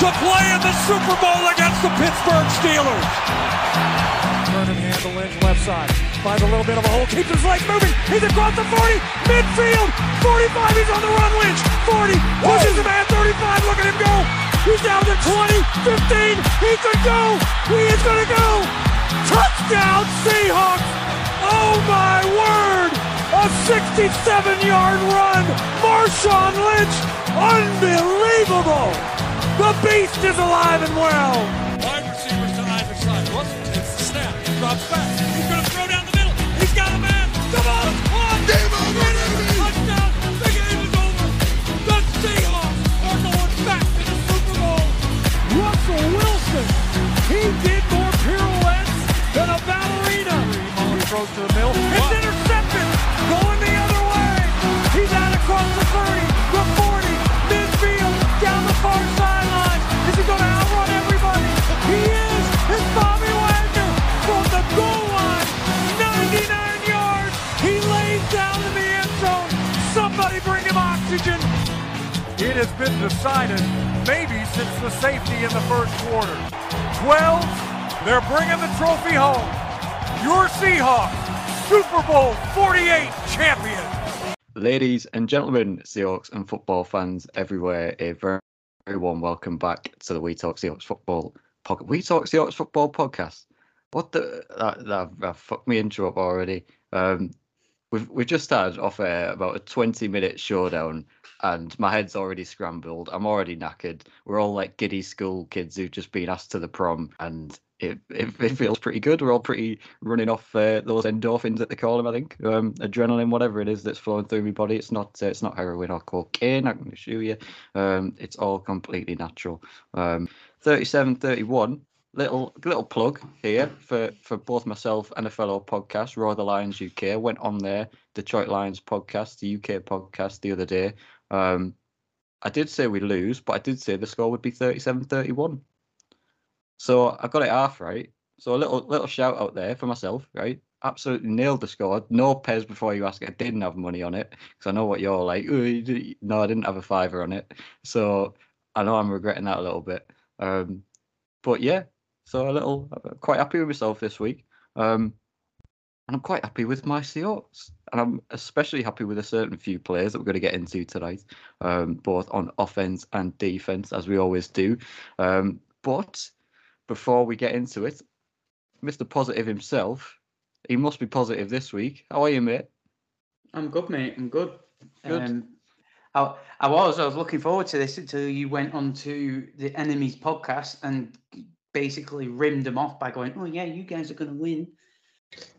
to play in the Super Bowl against the Pittsburgh Steelers. Vernon Lynch left side. Finds a little bit of a hole, keeps his legs moving. He's across the 40, midfield, 45, he's on the run, Lynch, 40, pushes him at 35, look at him go. He's down to 20, 15, he could go, he is gonna go. Touchdown Seahawks! Oh my word! A 67-yard run, Marshawn Lynch, unbelievable! The beast is alive and well. Wide receivers to either side. Russell takes the snap, drops back. He's going to throw down the middle. He's got a man. The ball is caught. Game over. Touchdown. The game is over. The Seahawks are going back to the Super Bowl. Russell Wilson. He did more pirouettes than a ballerina. Mullins throws to the middle. Him. It has been decided maybe since the safety in the first quarter. 12, they're bringing the trophy home. Your Seahawks, Super Bowl 48 champion. Ladies and gentlemen, Seahawks and football fans everywhere, a very, very warm welcome back to the We Talk Seahawks Football podcast. We Talk Seahawks Football podcast. What the? That, that, that fucked me intro up already. Um, we've we've just had off air about a twenty minute showdown, and my head's already scrambled. I'm already knackered. We're all like giddy school kids who've just been asked to the prom, and it, it, it feels pretty good. We're all pretty running off uh, those endorphins that they call them. I think um, adrenaline, whatever it is that's flowing through my body. It's not uh, it's not heroin or cocaine. I can assure you. Um, it's all completely natural. Um, 37, 31. Little little plug here for, for both myself and a fellow podcast, Roar the Lions UK. Went on there, Detroit Lions podcast, the UK podcast the other day. Um, I did say we lose, but I did say the score would be 37 31. So I got it half right. So a little little shout out there for myself, right? Absolutely nailed the score. No Pez before you ask. I didn't have money on it because I know what you're like. "Oh, you No, I didn't have a fiver on it. So I know I'm regretting that a little bit. Um, but yeah, so a little I'm quite happy with myself this week. Um, and I'm quite happy with my Seahawks. And I'm especially happy with a certain few players that we're going to get into tonight, um, both on offense and defense, as we always do. Um, but before we get into it, Mr. Positive himself, he must be positive this week. How are you, mate? I'm good, mate. I'm good. Good. Um, I, I was. I was looking forward to this until you went on to the enemies podcast and basically rimmed them off by going, "Oh yeah, you guys are going to win."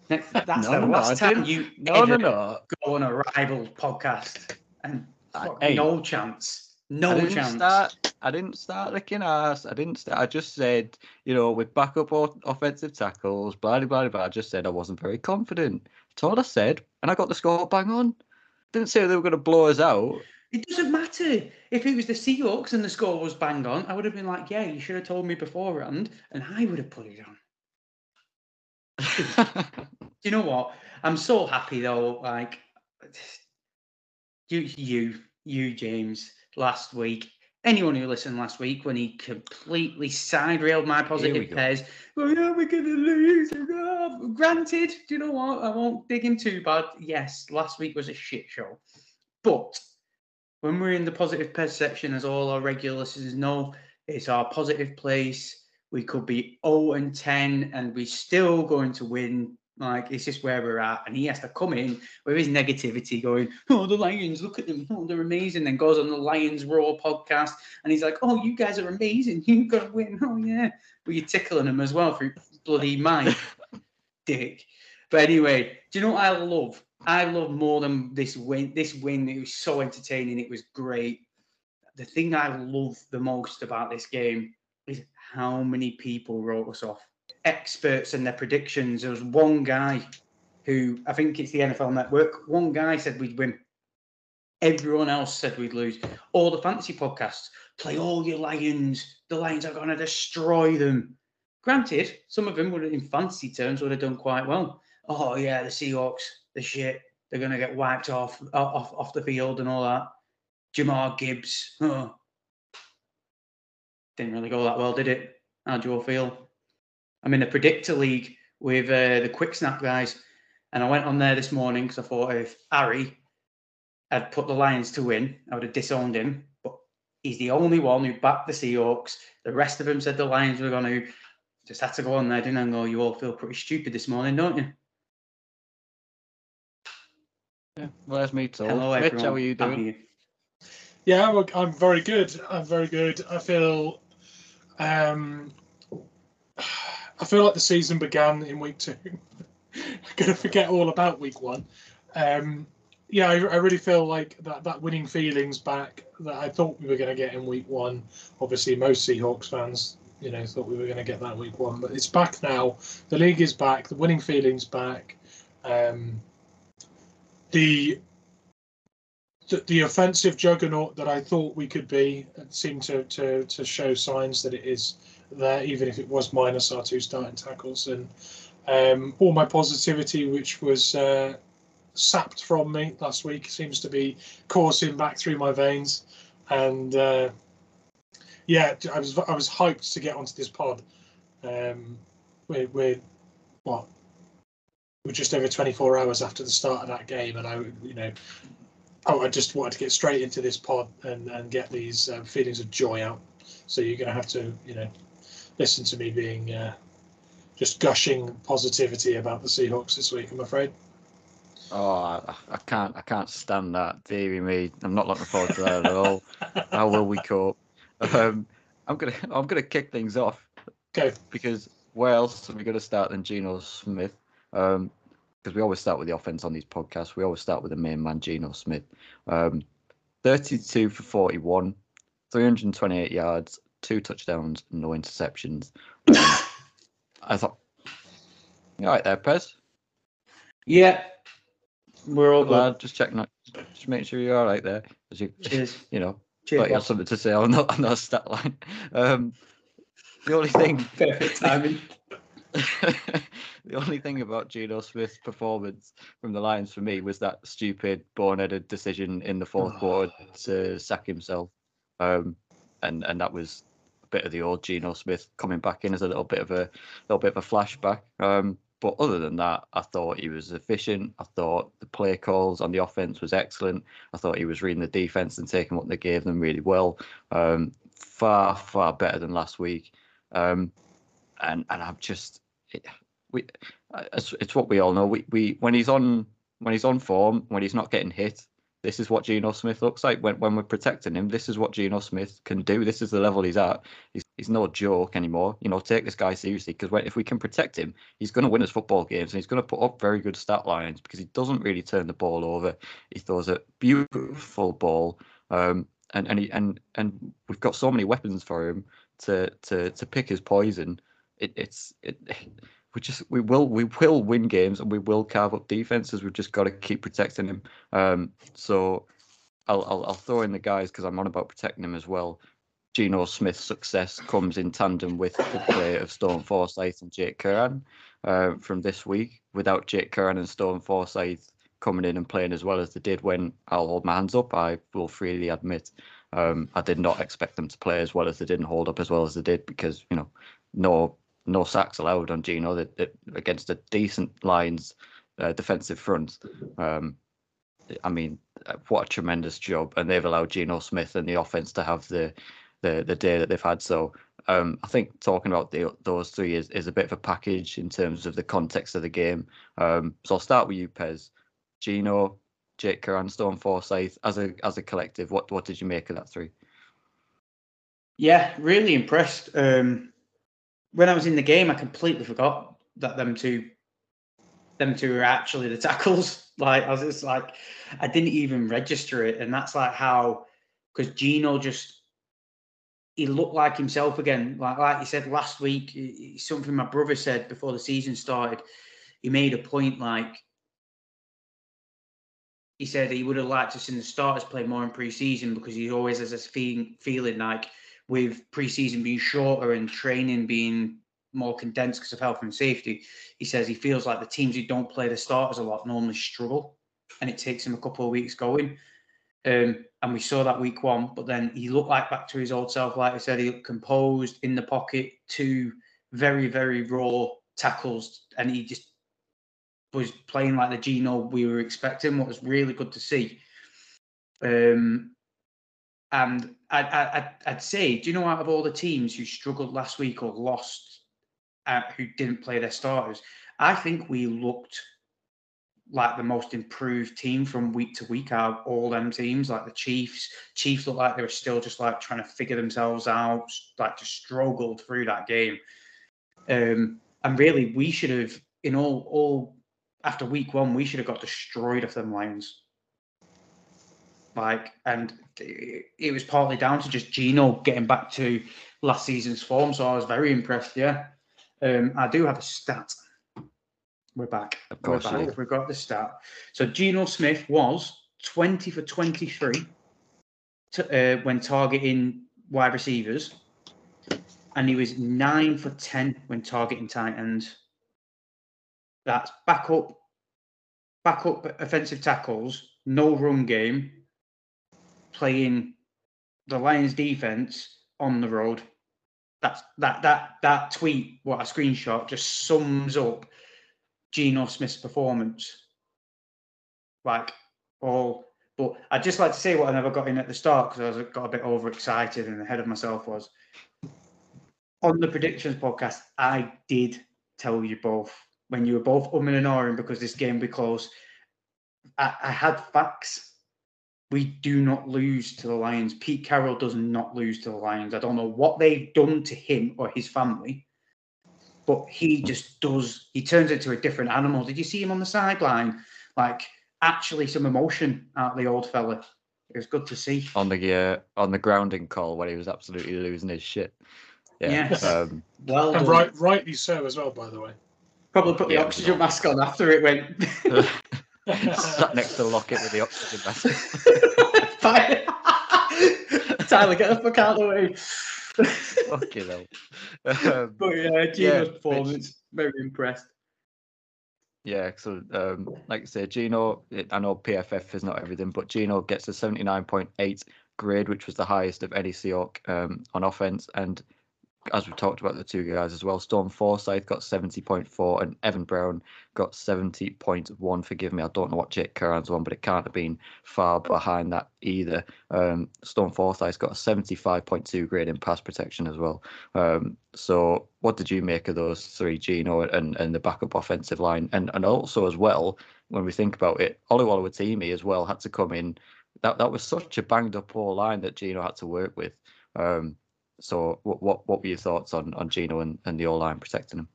That- That's No, the no, no, last time you No, no, ever no. go on a rival podcast, and I- hey, no chance, no I didn't chance. start. I didn't start licking ass. I didn't start. I just said, you know, with backup o- offensive tackles, blah blah blah blah. I just said I wasn't very confident. That's all I said, and I got the score bang on. Didn't say they were going to blow us out. It doesn't matter if it was the Seahawks and the score was bang on. I would have been like, "Yeah, you should have told me beforehand," and I would have put it on. Do you know what? I'm so happy though. Like you, you, you, James, last week. Anyone who listened last week when he completely side railed my positive pairs. Well, yeah, we're gonna lose. Ah, Granted, do you know what? I won't dig in too bad. Yes, last week was a shit show. But when we're in the positive pairs section, as all our regular listeners know, it's our positive place. We could be 0 and 10 and we're still going to win. Like, it's just where we're at. And he has to come in with his negativity going, Oh, the Lions, look at them. Oh, they're amazing. Then goes on the Lions Raw podcast and he's like, Oh, you guys are amazing. You've got to win. Oh, yeah. But you're tickling him as well through bloody Mike. Dick. But anyway, do you know what I love? I love more than this win. This win, it was so entertaining. It was great. The thing I love the most about this game is how many people wrote us off. Experts and their predictions. There was one guy who I think it's the NFL Network. One guy said we'd win. Everyone else said we'd lose. All the fantasy podcasts play all your Lions. The Lions are going to destroy them. Granted, some of them would, in fantasy terms, would have done quite well. Oh yeah, the Seahawks, the shit. They're going to get wiped off, off off the field and all that. Jahmyr Gibbs. Didn't really go that well, did it? How do you all feel? I'm in a predictor league with uh, the quick snap guys, and I went on there this morning because I thought if Harry had put the Lions to win, I would have disowned him. But he's the only one who backed the Seahawks. The rest of them said the Lions were going to. Just had to go on there, didn't I? And go, you all feel pretty stupid this morning, don't you? Yeah, well, that's me too. Hello, Mitch, everyone. how are you I'm doing? Yeah, I'm, I'm very good. I'm very good. I feel, um, I feel like the season began in week two. I'm gonna forget all about week one. Um, yeah, I, I really feel like that that winning feelings back that I thought we were going to get in week one. Obviously, most Seahawks fans, you know, thought we were going to get that week one, but it's back now. The league is back. The winning feelings back. Um, the the, offensive juggernaut that I thought we could be seemed to, to, to show signs that it is there, even if it was minus our two starting tackles. And um, all my positivity, which was uh, sapped from me last week, seems to be coursing back through my veins. And uh, yeah, I was I was hyped to get onto this pod. Um, we're, we're what? We're just over 24 hours after the start of that game, and I, you know, oh, I just wanted to get straight into this pod and, and get these uh, feelings of joy out. So you're going to have to, you know, listen to me being uh, just gushing positivity about the Seahawks this week. I'm afraid. Oh, I, I can't, I can't stand that. Deary me, I'm not looking forward to that at all. How will we cope? Um, I'm gonna, I'm gonna kick things off Go. because where else are we going to start than Geno Smith? Um, because we always start with the offense on these podcasts. We always start with the main man, Geno Smith. Um, 32 for 41, 328 yards, two touchdowns, no interceptions. Um, I thought, you all right there, Pez? Yeah, we're all good. Glad, just checking out, just make sure you're all right there. 'cause you, Cheers. you know, Cheers. thought you had boss. something to say on that, on that stat line. Um, the only thing Perfect timing. the only thing about Geno Smith's performance from the Lions for me was that stupid, boneheaded decision in the fourth quarter to sack himself, um, and and that was a bit of the old Geno Smith coming back in as a little bit of a little bit of a flashback. Um, but other than that, I thought he was efficient. I thought the play calls on the offense was excellent. I thought he was reading the defense and taking what they gave them really well. Um, far far better than last week. Um, and and I'm just it, we uh, it's, what we all know. We we when he's on when he's on form, when he's not getting hit, this is what Geno Smith looks like. When when we're protecting him, this is what Geno Smith can do. This is the level he's at. He's he's no joke anymore. You know, take this guy seriously because if we can protect him, he's going to win us football games and he's going to put up very good stat lines because he doesn't really turn the ball over. He throws a beautiful ball. Um, and and he, and and we've got so many weapons for him to to to pick his poison. It, it's it, we just we will we will win games and we will carve up defenses. We've just got to keep protecting him. Um, so I'll I'll, I'll throw in the guys because I'm on about protecting him as well. Geno Smith's success comes in tandem with the play of Stone Forsyth and Jake Curhan uh, from this week. Without Jake Curhan and Stone Forsyth coming in and playing as well as they did when I'll hold my hands up, I will freely admit um, I did not expect them to play as well as they did and hold up as well as they did because you know no no sacks allowed on Geno that, that against a decent Lions uh, defensive front. Um, I mean, uh, what a tremendous job, and they've allowed Geno Smith and the offense to have the the, the day that they've had. So um, I think talking about the, those three is, is a bit of a package in terms of the context of the game. Um, so I'll start with you, Pez. Geno, Jake Curhan, Stone Forsyth, as a as a collective, what what did you make of that three? Yeah, really impressed. Um, when I was in the game, I completely forgot that them two, them two were actually the tackles. Like I was just like, I didn't even register it, and that's like how, because Geno just, he looked like himself again. Like like you said last week, something my brother said before the season started. He made a point like. He said he would have liked to see the starters play more in pre-season because he always has this feeling, feeling like with preseason being shorter and training being more condensed because of health and safety, he says he feels like the teams who don't play the starters a lot normally struggle, and it takes him a couple of weeks going. Um, and we saw that week one, but then he looked like back to his old self. Like I said, he looked composed in the pocket, two very, very raw tackles, and he just was playing like the Geno we were expecting. What was really good to see. Um, and I'd, I'd, I'd say, do you know, out of all the teams who struggled last week or lost, uh, who didn't play their starters, I think we looked like the most improved team from week to week out of all them teams. Like the Chiefs, Chiefs looked like they were still just like trying to figure themselves out, like just struggled through that game. Um, and really, we should have, in all, all after week one, we should have got destroyed off them Lions. Like, and it, was partly down to just Geno getting back to last season's form. So I was very impressed. Yeah, um, I do have a stat. We're back. Of course We're back. we've got the stat. So Geno Smith was 20 for 23 to, uh, when targeting wide receivers, and he was 9 for 10 when targeting tight ends. That's backup, backup offensive tackles, no run game, playing the Lions defense on the road. That's that that that tweet, what a screenshot, just sums up Geno Smith's performance. Like all, but I'd just like to say what I never got in at the start because I was got a bit overexcited and ahead of myself was on the predictions podcast. I did tell you both when you were both umming and ahhing because this game would be close. I, I had facts. We do not lose to the Lions. Pete Carroll does not lose to the Lions. I don't know what they've done to him or his family but he just does. He turns into a different animal. Did you see him on the sideline? Like actually some emotion out of the old fella. It was good to see. on the uh, on the grounding call when he was absolutely losing his shit. Yeah. Yes. Um, Well And right, rightly so as well, by the way. Probably put the Yeah. oxygen mask on after it went. sat next to Lockett with the oxygen mask. Fine. Tyler, get the fuck out of the way. Fucking hell. Um, but yeah, Geno's Yeah, performance, very impressed. Yeah, so um, like I say, Geno, I know PFF is not everything, but Geno gets a 79.8 grade, which was the highest of any Seahawk um, on offense. And as we talked about the two guys as well, Stone Forsyth got 70.4 and Evan Brown got 70.1. Forgive me, I don't know what Jake Curhan's one, but it can't have been far behind that either. Um, Stone Forsyth got a 75.2 grade in pass protection as well. Um, so, what did you make of those three, Geno and, and the backup offensive line? And and also as well, when we think about it, Oluwatimi as well had to come in. That that was such a banged up poor line that Geno had to work with. Um, so, what what what were your thoughts on on Geno and, and the O line protecting him?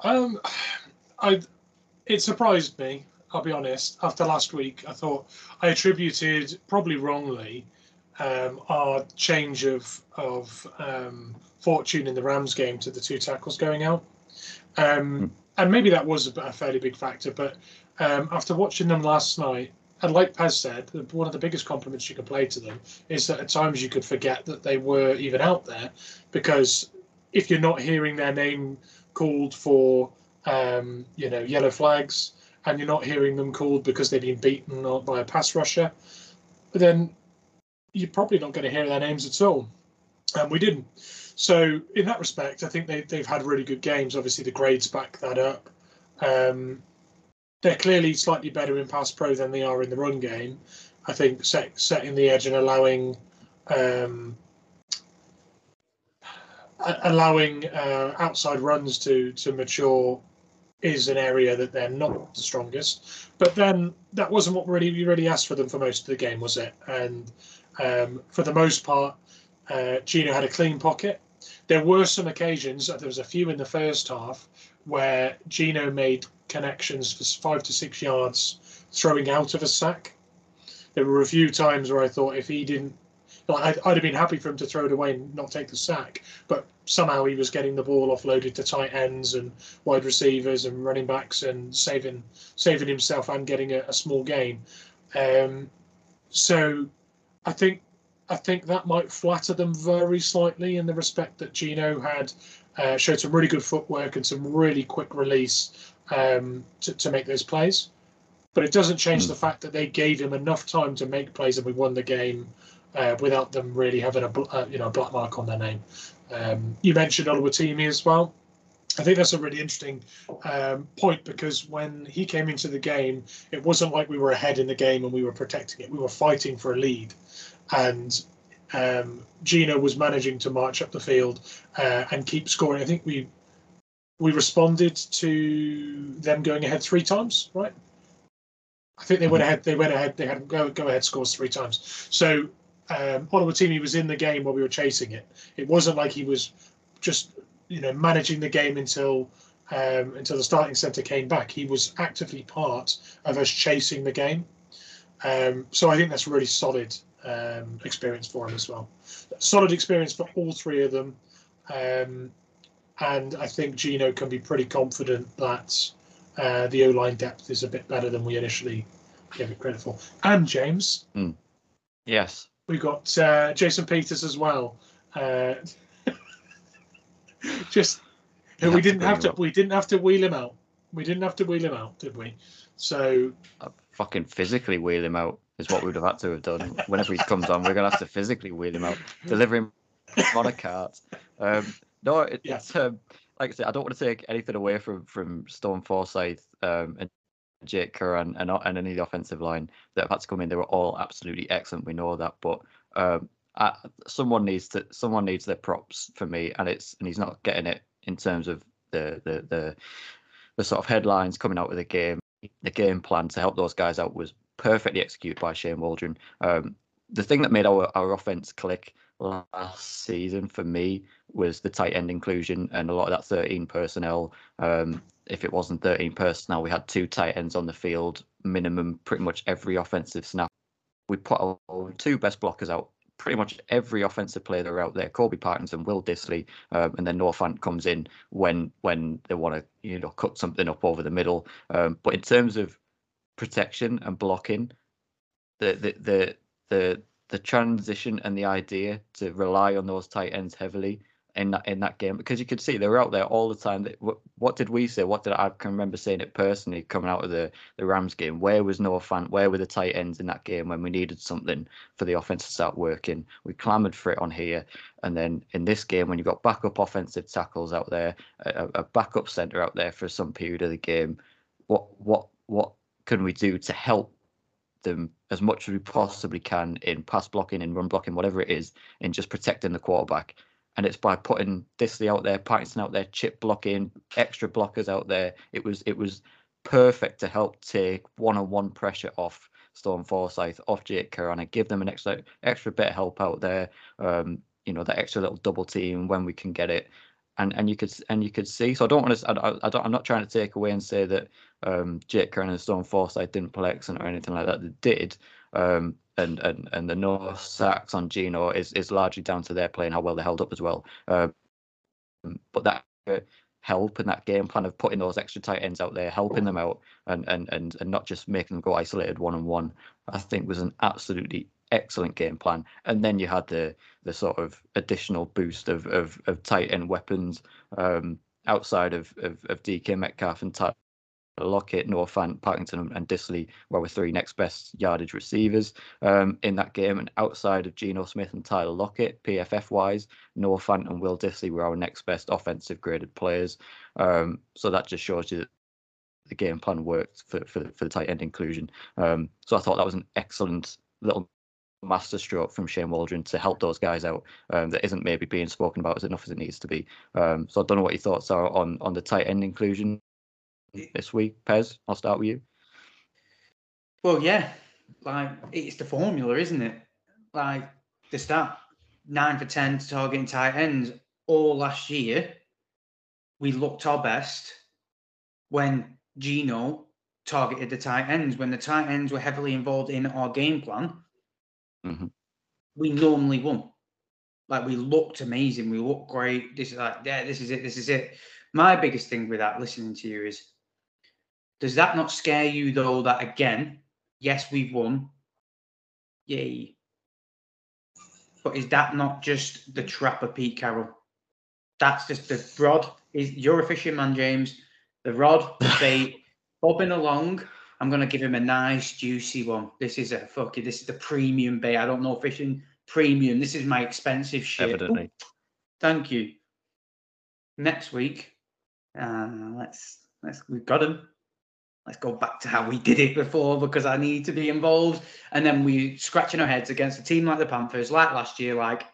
Um, I it surprised me. I'll be honest. After last week, I thought I attributed probably wrongly um, our change of of um, fortune in the Rams game to the two tackles going out, um, and maybe that was a, a fairly big factor. But um, after watching them last night, and like Paz said, one of the biggest compliments you can play to them is that at times you could forget that they were even out there, because if you're not hearing their name called for um, you know yellow flags and you're not hearing them called because they've been beaten by a pass rusher, then you're probably not going to hear their names at all. And we didn't. So in that respect, I think they, they've had really good games. Obviously, the grades back that up. Um, they're clearly slightly better in pass pro than they are in the run game. I think set, setting the edge and allowing um, allowing uh, outside runs to to mature is an area that they're not the strongest. But then that wasn't what really we really asked for them for most of the game, was it? And um, for the most part, uh, Geno had a clean pocket. There were some occasions, there was a few in the first half, where Geno made connections for five to six yards throwing out of a sack. There were a few times where I thought if he didn't, like, I'd, I'd have been happy for him to throw it away and not take the sack, but somehow he was getting the ball offloaded to tight ends and wide receivers and running backs and saving saving himself and getting a, a small gain. Um, so I think I think that might flatter them very slightly in the respect that Geno had uh, showed some really good footwork and some really quick release um, to, to make those plays. but it doesn't change Mm. the fact that they gave him enough time to make plays and we won the game uh, without them really having a uh, you know black mark on their name. Um, you mentioned Oluwatimi as well. I think that's a really interesting um, point because when he came into the game, it wasn't like we were ahead in the game and we were protecting it. We were fighting for a lead, and um, Geno was managing to march up the field uh, and keep scoring. I think we we responded to them going ahead three times, right? I think they went ahead. They went ahead. They had go go ahead scores three times. So um, Oluwatimi was in the game while we were chasing it. It wasn't like he was just you know managing the game until um, until the starting centre came back. He was actively part of us chasing the game. Um, so I think that's really solid um, experience for him as well. Solid experience for all three of them. And I think Geno can be pretty confident that uh, the O line depth is a bit better than we initially gave it credit for. And James, Yes. we got uh, Jason Peters as well. Uh, just You we didn't have to up. we didn't have to wheel him out. We didn't have to wheel him out, did we? So Uh, fucking physically wheel him out is what we would have had to have done. Whenever he comes on, we're gonna have to physically wheel him out, deliver him on a cart. Um, no, it, Yeah. it's um, like I said, I don't want to take anything away from from Stone Forsyth um, and Jake Curhan and and any of the offensive line that have had to come in. They were all absolutely excellent. We know that, but um, I, someone needs to someone needs their props for me, and it's and he's not getting it in terms of the the the the sort of headlines coming out with the game. The game plan to help those guys out was perfectly executed by Shane Waldron. Um, the thing that made our, our offense click last season for me was the tight end inclusion and a lot of that 13 personnel. Um, if it wasn't 13 personnel, we had two tight ends on the field, minimum pretty much every offensive snap. We put our two best blockers out pretty much every offensive player that are out there. Colby Parkinson, Will Dissly, um, and then Noah Fant comes in when when they want to you know cut something up over the middle. Um, but in terms of protection and blocking, the the the the the transition and the idea to rely on those tight ends heavily in that in that game because you could see they were out there all the time. What, what did we say? What did I can remember saying it personally coming out of the the Rams game? Where was Noah Fant? Where were the tight ends in that game when we needed something for the offense to start working? We clamoured for it on here, and then in this game when you've got backup offensive tackles out there, a, a backup centre out there for some period of the game, what what what can we do to help them as much as we possibly can in pass blocking, in run blocking, whatever it is, in just protecting the quarterback. And it's by putting Dissly out there, Patterson out there, chip blocking, extra blockers out there. It was it was perfect to help take one-on-one pressure off Stone Forsyth, off Jake Curhan, and give them an extra extra bit of help out there. Um, you know, that extra little double team when we can get it. And, and you could and you could see. So I don't want to. I, I don't. I'm not trying to take away and say that um, Jake Curhan and Stone Forsyth didn't play excellent or anything like that. They did. Um, and, and and the no sacks on Geno is, is largely down to their play and how well they held up as well. Um, but that uh, help and that game plan of putting those extra tight ends out there, helping them out, and and and, and not just making them go isolated one on one, I think was an absolutely excellent game plan. And then you had the the sort of additional boost of of, of tight end weapons um, outside of, of of DK Metcalf and Tyler Lockett, Noah Fant, Parkinson, and Dissly where were our three next best yardage receivers um, in that game. And outside of Geno Smith and Tyler Lockett, PFF wise, Noah Fant and Will Dissly were our next best offensive graded players. Um, so that just shows you that the game plan worked for, for, for the tight end inclusion. Um, so I thought that was an excellent little masterstroke from Shane Waldron to help those guys out um, that isn't maybe being spoken about as enough as it needs to be. Um, so I don't know what your thoughts are on on the tight end inclusion this week. Pez, I'll start with you. Well, yeah, like it's the formula, isn't it? Like the start nine for ten to targeting tight ends all last year. We looked our best when Geno targeted the tight ends. When the tight ends were heavily involved in our game plan, Mhm. we normally won. Like we looked amazing. We looked great. This is like, yeah, this is it. This is it. My biggest thing with that, listening to you, is does that not scare you though? That again, yes, we've won. Yay. But is that not just the trap of Pete Carroll? That's just the rod. Is you're a fishing man, James. The rod, the bait, bobbing along, I'm gonna give him a nice juicy one. This is a fucking this is the premium bay. I don't know fishing premium. This is my expensive shit. Ooh, Evidently. thank you. Next week, uh, let's let's we've got him. Let's go back to how we did it before because I need to be involved. And then we scratching our heads against a team like the Panthers, like last year, like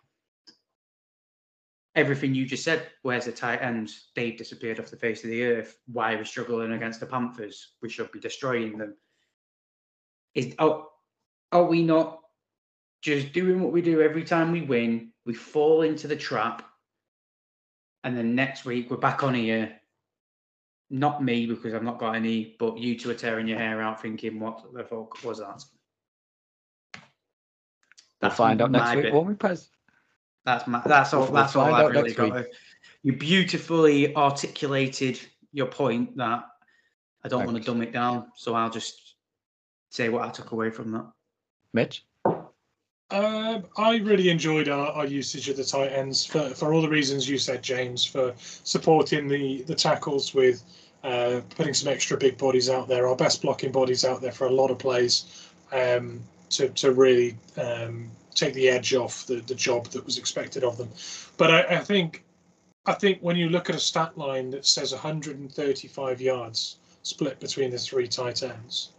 everything you just said. Where's the tight ends? They've disappeared off the face of the earth. Why are we struggling against the Panthers? We should be destroying them. Is oh, are we not just doing what we do every time we win? We fall into the trap, and then next week we're back on here. Not me because I've not got any, but you two are tearing your hair out, thinking, "What the fuck was that?" We'll find out next week, bit. won't we, Pez? That's my, that's all. We'll That's all find I've really got. week. to- You beautifully articulated your point that I don't want to dumb it down, so I'll just say what I took away from that. Mitch? Um, I really enjoyed our, our usage of the tight ends for, for all the reasons you said, James, for supporting the, the tackles with uh, putting some extra big bodies out there, our best blocking bodies out there for a lot of plays um, to, to really um, take the edge off the, the job that was expected of them. But I, I think I think when you look at a stat line that says 135 yards split between the three tight ends,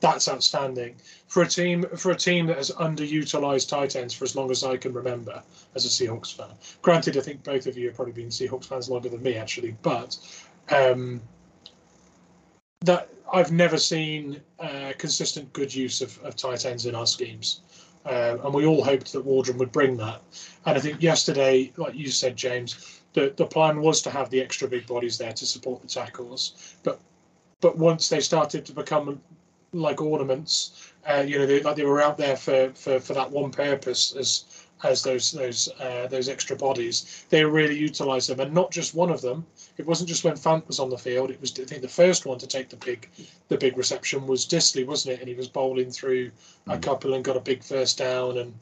that's outstanding for a team for a team that has underutilized tight ends for as long as I can remember as a Seahawks fan. Granted, I think both of you have probably been Seahawks fans longer than me actually, but um, that I've never seen uh, consistent good use of, of tight ends in our schemes. Um, and we all hoped that Waldron would bring that. And I think yesterday, like you said, James, the, the plan was to have the extra big bodies there to support the tackles. But but once they started to become like ornaments, uh, you know, they, like they were out there for, for, for that one purpose as as those those uh, those extra bodies. They really utilised them, and not just one of them. It wasn't just when Fant was on the field. It was I think the first one to take the big the big reception was Dissly, wasn't it? And he was bowling through a Mm. couple and got a big first down, and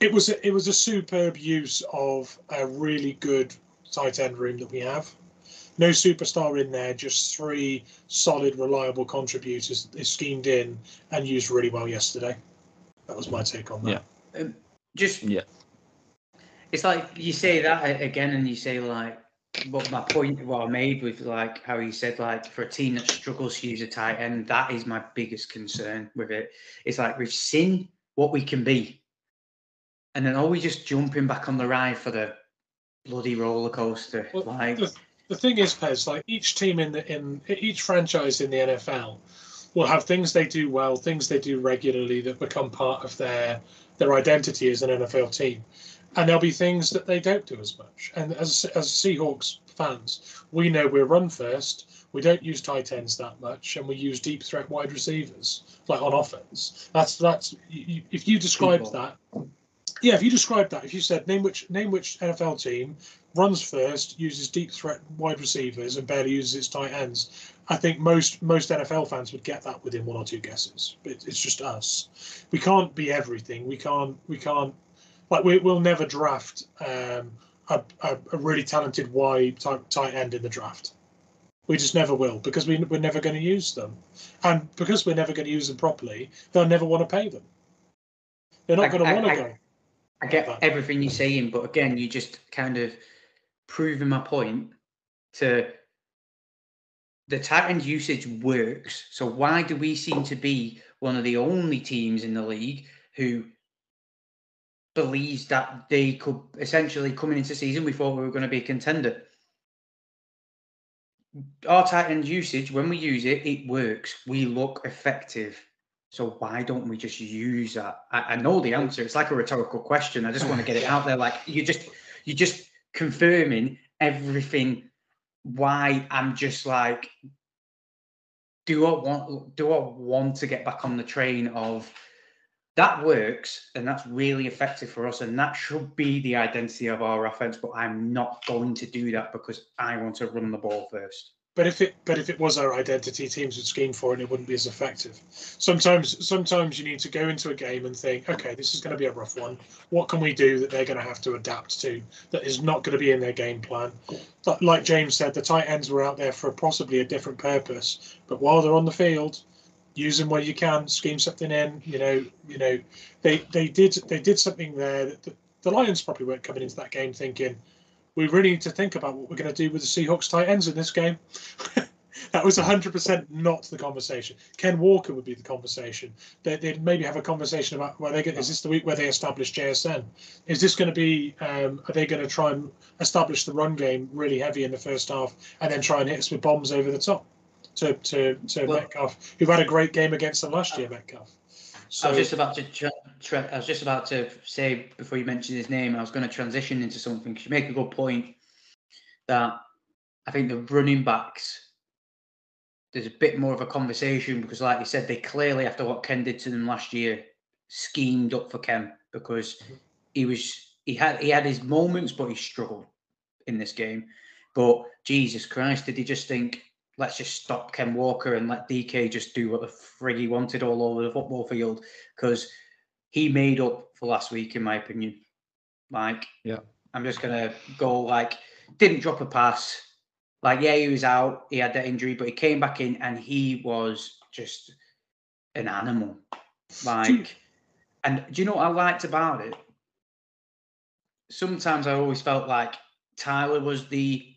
it was a, it was a superb use of a really good tight end room that we have. No superstar in there, just three solid, reliable contributors. They schemed in and used really well yesterday. That was my take on that. Yeah. Just Yeah. it's like you say that again, and you say like, what my point, what I made with like how you said like for a team that struggles to use a tight end, that is my biggest concern with it. It's like we've seen what we can be, and then are we just jumping back on the ride for the bloody roller coaster? Well, like, the, the thing is, Pez, like each team in the in each franchise in the NFL will have things they do well, things they do regularly that become part of their their identity as an NFL team, and there'll be things that they don't do as much. And as as Seahawks fans, we know we're run first. We don't use tight ends that much, and we use deep threat wide receivers like on offense. That's that's you, if you described that. Yeah, if you described that, if you said name which name which NFL team runs first, uses deep threat wide receivers, and barely uses its tight ends. I think most most NFL fans would get that within one or two guesses. It, it's just us. We can't be everything. We can't. We can't. Like we, we'll never draft um, a, a, a really talented wide type tight end in the draft. We just never will because we, we're never going to use them, and because we're never going to use them properly, they'll never want to pay them. They're not going to want to go. I get everything you're saying, but again, you just kind of proving my point to the tight end usage works. So why do we seem to be one of the only teams in the league who believes that they could essentially coming into season we thought we were going to be a contender? Our tight end usage, when we use it, it works. We look effective. So why don't we just use that? I, I know the answer. It's like a rhetorical question. I just want to get it out there. Like you just you're just confirming everything. Why I'm just like, do I want do I want to get back on the train of that works and that's really effective for us and that should be the identity of our offense. But I'm not going to do that because I want to run the ball first. But if it but if it was our identity, teams would scheme for it and it wouldn't be as effective. Sometimes sometimes you need to go into a game and think, okay, this is going to be a rough one. What can we do that they're going to have to adapt to that is not going to be in their game plan? But like James said, the tight ends were out there for possibly a different purpose. But while they're on the field, use them where you can, scheme something in. You know, you know, they they did they did something there that the, the Lions probably weren't coming into that game thinking we really need to think about what we're going to do with the Seahawks tight ends in this game. that was 100% not the conversation. Ken Walker would be the conversation. They, would maybe have a conversation about where they get. Is this the week where they establish JSN? Is this going to be? Um, are they going to try and establish the run game really heavy in the first half and then try and hit us with bombs over the top to to to well, Metcalf, who had a great game against them last year, Metcalf. So, I was just about to. Tra- tra- I was just about to say before you mentioned his name, I was going to transition into something. You make a good point that I think the running backs. There's a bit more of a conversation because, like you said, they clearly after what Ken did to them last year, schemed up for Ken because mm-hmm. he was he had he had his moments, but he struggled in this game. But Jesus Christ, did he just think let's just stop Ken Walker and let DK just do what the frig he wanted all over the football field because he made up for last week, in my opinion. Like, yeah, I'm just gonna go like didn't drop a pass. Like, yeah, he was out, he had that injury, but he came back in and he was just an animal. Like, and do you know what I liked about it? Sometimes I always felt like Tyler was the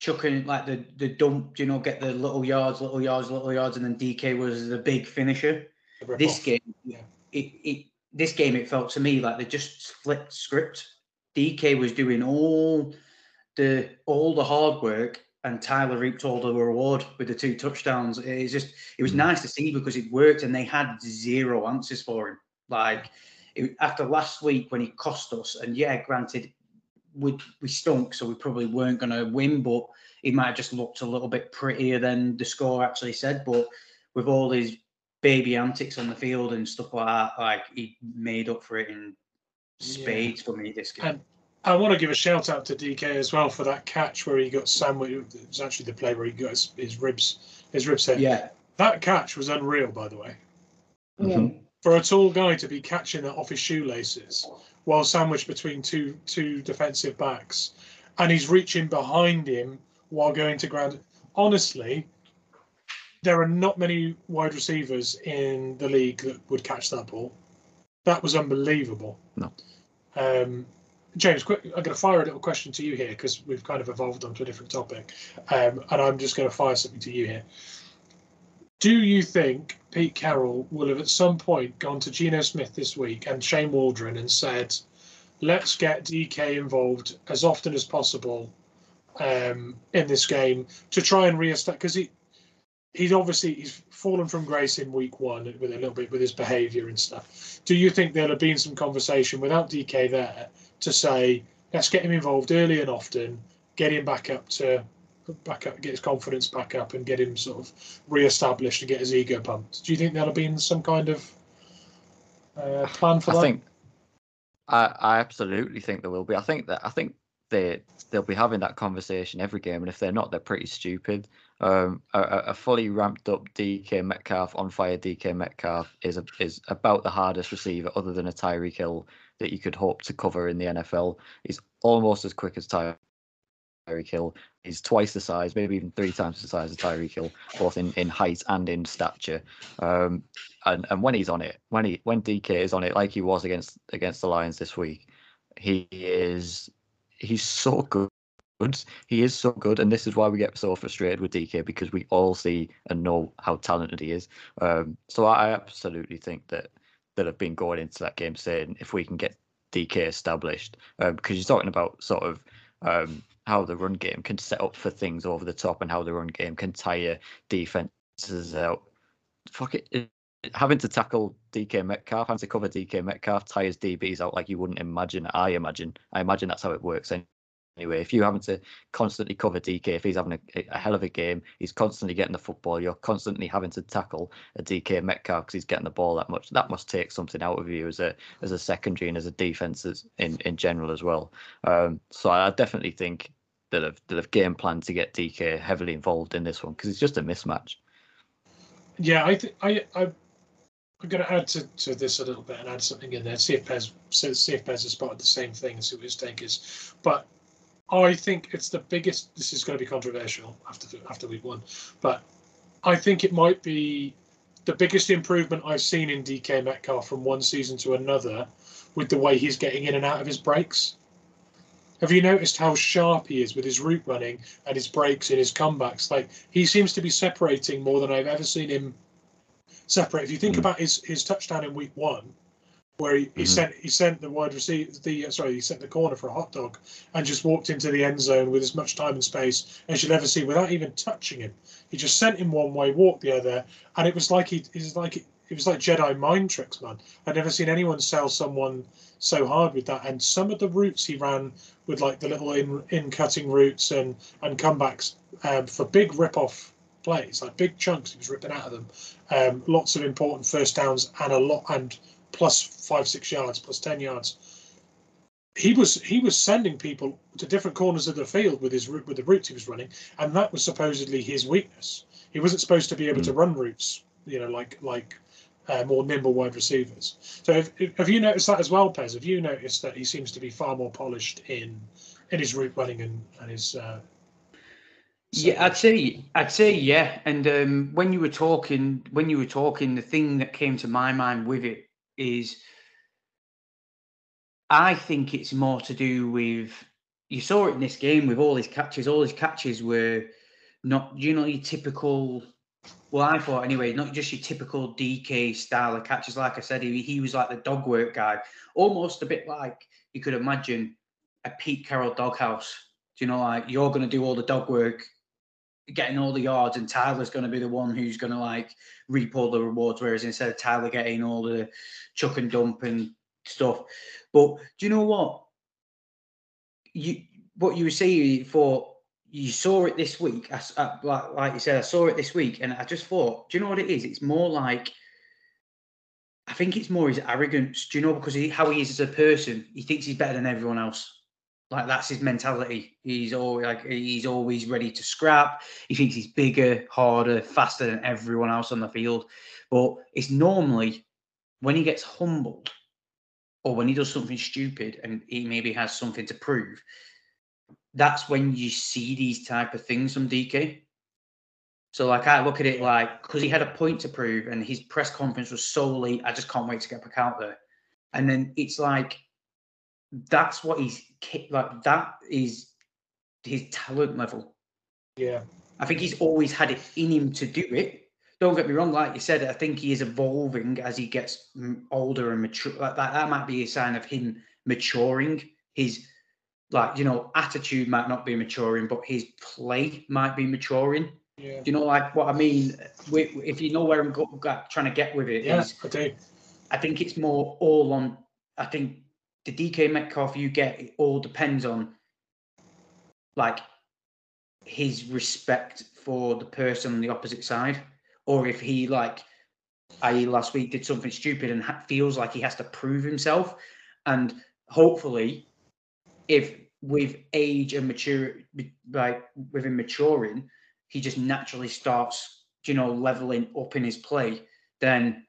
chucking like the the dump, you know, get the little yards, little yards, little yards, and then DK was the big finisher. This off. game, yeah. it, it this game it felt to me like they just flipped script. DK was doing all the all the hard work and Tyler reaped all the reward with the two touchdowns. It's just it was mm. nice to see because it worked and they had zero answers for him. Like it, after last week when he cost us, and yeah, granted we we stunk, so we probably weren't going to win. But he might have just looked a little bit prettier than the score actually said. But with all his baby antics on the field and stuff like that, like he made up for it in spades yeah. for me this game. And I want to give a shout out to DK as well for that catch where he got sandwiched. It was actually the play where he got his, his ribs, his ribs hit. Yeah, that catch was unreal, by the way. Mm-hmm. For a tall guy to be catching that off his shoelaces while sandwiched between two two defensive backs, and he's reaching behind him while going to ground. Honestly, there are not many wide receivers in the league that would catch that ball. That was unbelievable. No. Um, James, quick, I'm going to fire a little question to you here because we've kind of evolved onto a different topic, um, and I'm just going to fire something to you here. Do you think Pete Carroll will have at some point gone to Geno Smith this week and Shane Waldron and said, let's get DK involved as often as possible um, in this game to try and reestablish because he he's obviously he's fallen from grace in week one with a little bit with his behaviour and stuff. Do you think there'll have been some conversation without DK there to say let's get him involved early and often, get him back up to back up, get his confidence back up, and get him sort of re-established and get his ego pumped. Do you think there'll be been some kind of uh, plan for I that? I think I, I absolutely think there will be. I think that I think they they'll be having that conversation every game, and if they're not, they're pretty stupid. Um, a, a, fully ramped up DK Metcalf on fire DK Metcalf is a, is about the hardest receiver other than a Tyreek Hill that you could hope to cover in the NFL. He's almost as quick as Tyreek Tyreek Hill. is twice the size, maybe even three times the size of Tyreek Hill, both in, in height and in stature. Um, and and when he's on it, when he when DK is on it, like he was against against the Lions this week, he is he's so good. He is so good, and this is why we get so frustrated with DK because we all see and know how talented he is. Um, so I absolutely think that that have been going into that game saying if we can get DK established, um, because you're talking about sort of um, how the run game can set up for things over the top and how the run game can tire defenses out. Fuck it. Having to tackle DK Metcalf, having to cover DK Metcalf tires DBs out like you wouldn't imagine. I imagine. I imagine that's how it works anyway. If you're having to constantly cover DK, if he's having a, a, hell of a game, he's constantly getting the football, you're constantly having to tackle a DK Metcalf because he's getting the ball that much. That must take something out of you as a as a secondary and as a defense in in general as well. Um, so I definitely think that have that have game planned to get DK heavily involved in this one because it's just a mismatch. Yeah, I think I I I'm going to add to, to this a little bit and add something in there. See if Pez see if Pez has spotted the same thing see what his take is. But I think it's the biggest. This is going to be controversial after after week one, but I think it might be the biggest improvement I've seen in DK Metcalf from one season to another, with the way he's getting in and out of his breaks. Have you noticed how sharp he is with his route running and his breaks and his comebacks? Like he seems to be separating more than I've ever seen him separate. If you think mm. about his his touchdown in week one, where he, he mm-hmm. sent he sent the wide receiver the uh, sorry he sent the corner for a hot dog and just walked into the end zone with as much time and space as you'll ever see without even touching him. He just sent him one way, walked the other, and it was like he it was like it, it was like Jedi mind tricks, man. I'd never seen anyone sell someone so hard with that. And some of the routes he ran with like the little in in cutting routes and and comebacks um, for big rip off plays, like big chunks he was ripping out of them. Um, lots of important first downs and a lot and plus five six yards, plus ten yards. He was he was sending people to different corners of the field with his with the routes he was running, and that was supposedly his weakness. He wasn't supposed to be able mm. to run routes, you know, like like uh, more nimble wide receivers. So if, if, have you noticed that as well, Pez? Have you noticed that he seems to be far more polished in in his route running and, and his uh, yeah, I'd say I'd say yeah. And um, when you were talking, when you were talking, the thing that came to my mind with it is, I think it's more to do with you saw it in this game with all his catches. All his catches were not, you know, your typical. Well, I thought anyway, not just your typical DK style of catches. Like I said, he, he was like the dog work guy, almost a bit like you could imagine a Pete Carroll doghouse. Do you know, like you're going to do all the dog work getting all the yards, and Tyler's going to be the one who's going to like reap all the rewards. Whereas instead of Tyler getting all the chuck and dump and stuff, but do you know what? You what you were saying for you saw it this week. I, I, like, like you said, I saw it this week, and I just thought, do you know what it is? It's more like I think it's more his arrogance. Do you know because he, how he is as a person? He thinks he's better than everyone else. Like that's his mentality. He's always like he's always ready to scrap. He thinks he's bigger, harder, faster than everyone else on the field. But it's normally when he gets humbled or when he does something stupid and he maybe has something to prove, that's when you see these type of things from DK. So like I look at it like because he had a point to prove and his press conference was solely I just can't wait to get back out there. And then it's like that's what he's like. That is his talent level. Yeah, I think he's always had it in him to do it. Don't get me wrong, like you said, I think he is evolving as he gets older and mature. Like that, that might be a sign of him maturing. His like you know attitude might not be maturing, but his play might be maturing. Yeah. You know like what I mean? If you know where I'm go, trying to get with it, yeah, is, I do. I think it's more all on. I think the DK Metcalf you get it all depends on like his respect for the person on the opposite side, or if he like, i.e., last week did something stupid and ha- feels like he has to prove himself, and hopefully, if with age and mature, like with him maturing, he just naturally starts, you know, leveling up in his play, then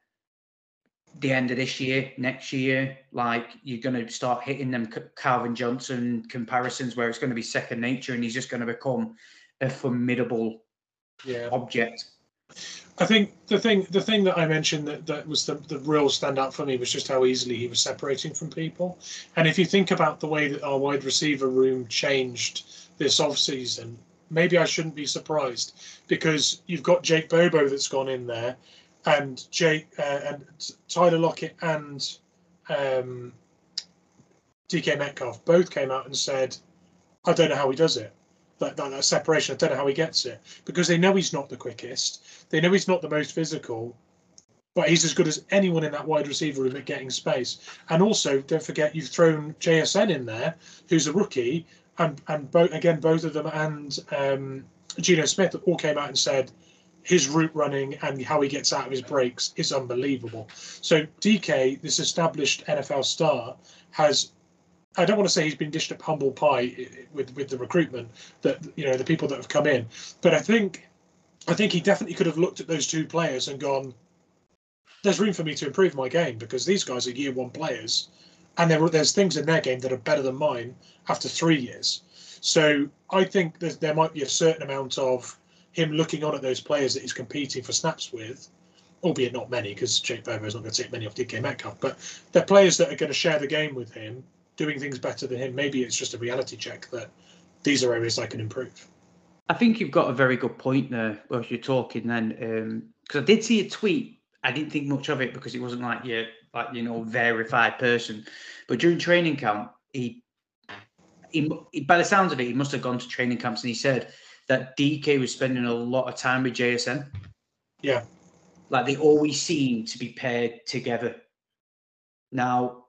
the end of this year, next year, like you're going to start hitting them Calvin Johnson comparisons where it's going to be second nature and he's just going to become a formidable yeah. object. I think the thing the thing that I mentioned that, that was the, the real standout for me was just how easily he was separating from people. And if you think about the way that our wide receiver room changed this off season, maybe I shouldn't be surprised because you've got Jake Bobo that's gone in there and Jake uh, and Tyler Lockett and um, DK Metcalf both came out and said, "I don't know how he does it. That, that, that separation, I don't know how he gets it because they know he's not the quickest. They know he's not the most physical, but he's as good as anyone in that wide receiver room at getting space. And also, don't forget you've thrown JSN in there, who's a rookie, and and both again both of them and um, Geno Smith all came out and said his route running and how he gets out of his breaks is unbelievable. So DK, this established NFL star, has I don't want to say he's been dished up humble pie with with the recruitment that you know the people that have come in, but I think I think he definitely could have looked at those two players and gone, "There's room for me to improve my game because these guys are year one players, and there there's things in their game that are better than mine after three years." So I think there might be a certain amount of him looking on at those players that he's competing for snaps with, albeit not many because Jake Bobo is not going to take many off DK Metcalf, but they're players that are going to share the game with him doing things better than him. Maybe it's just a reality check that these are areas I can improve. I think you've got a very good point there as you're talking then, because um, I did see a tweet. I didn't think much of it because it wasn't like you like you know verified person, but during training camp, he, he by the sounds of it, he must have gone to training camps and he said that DK was spending a lot of time with JSN. Yeah, like they always seem to be paired together. Now,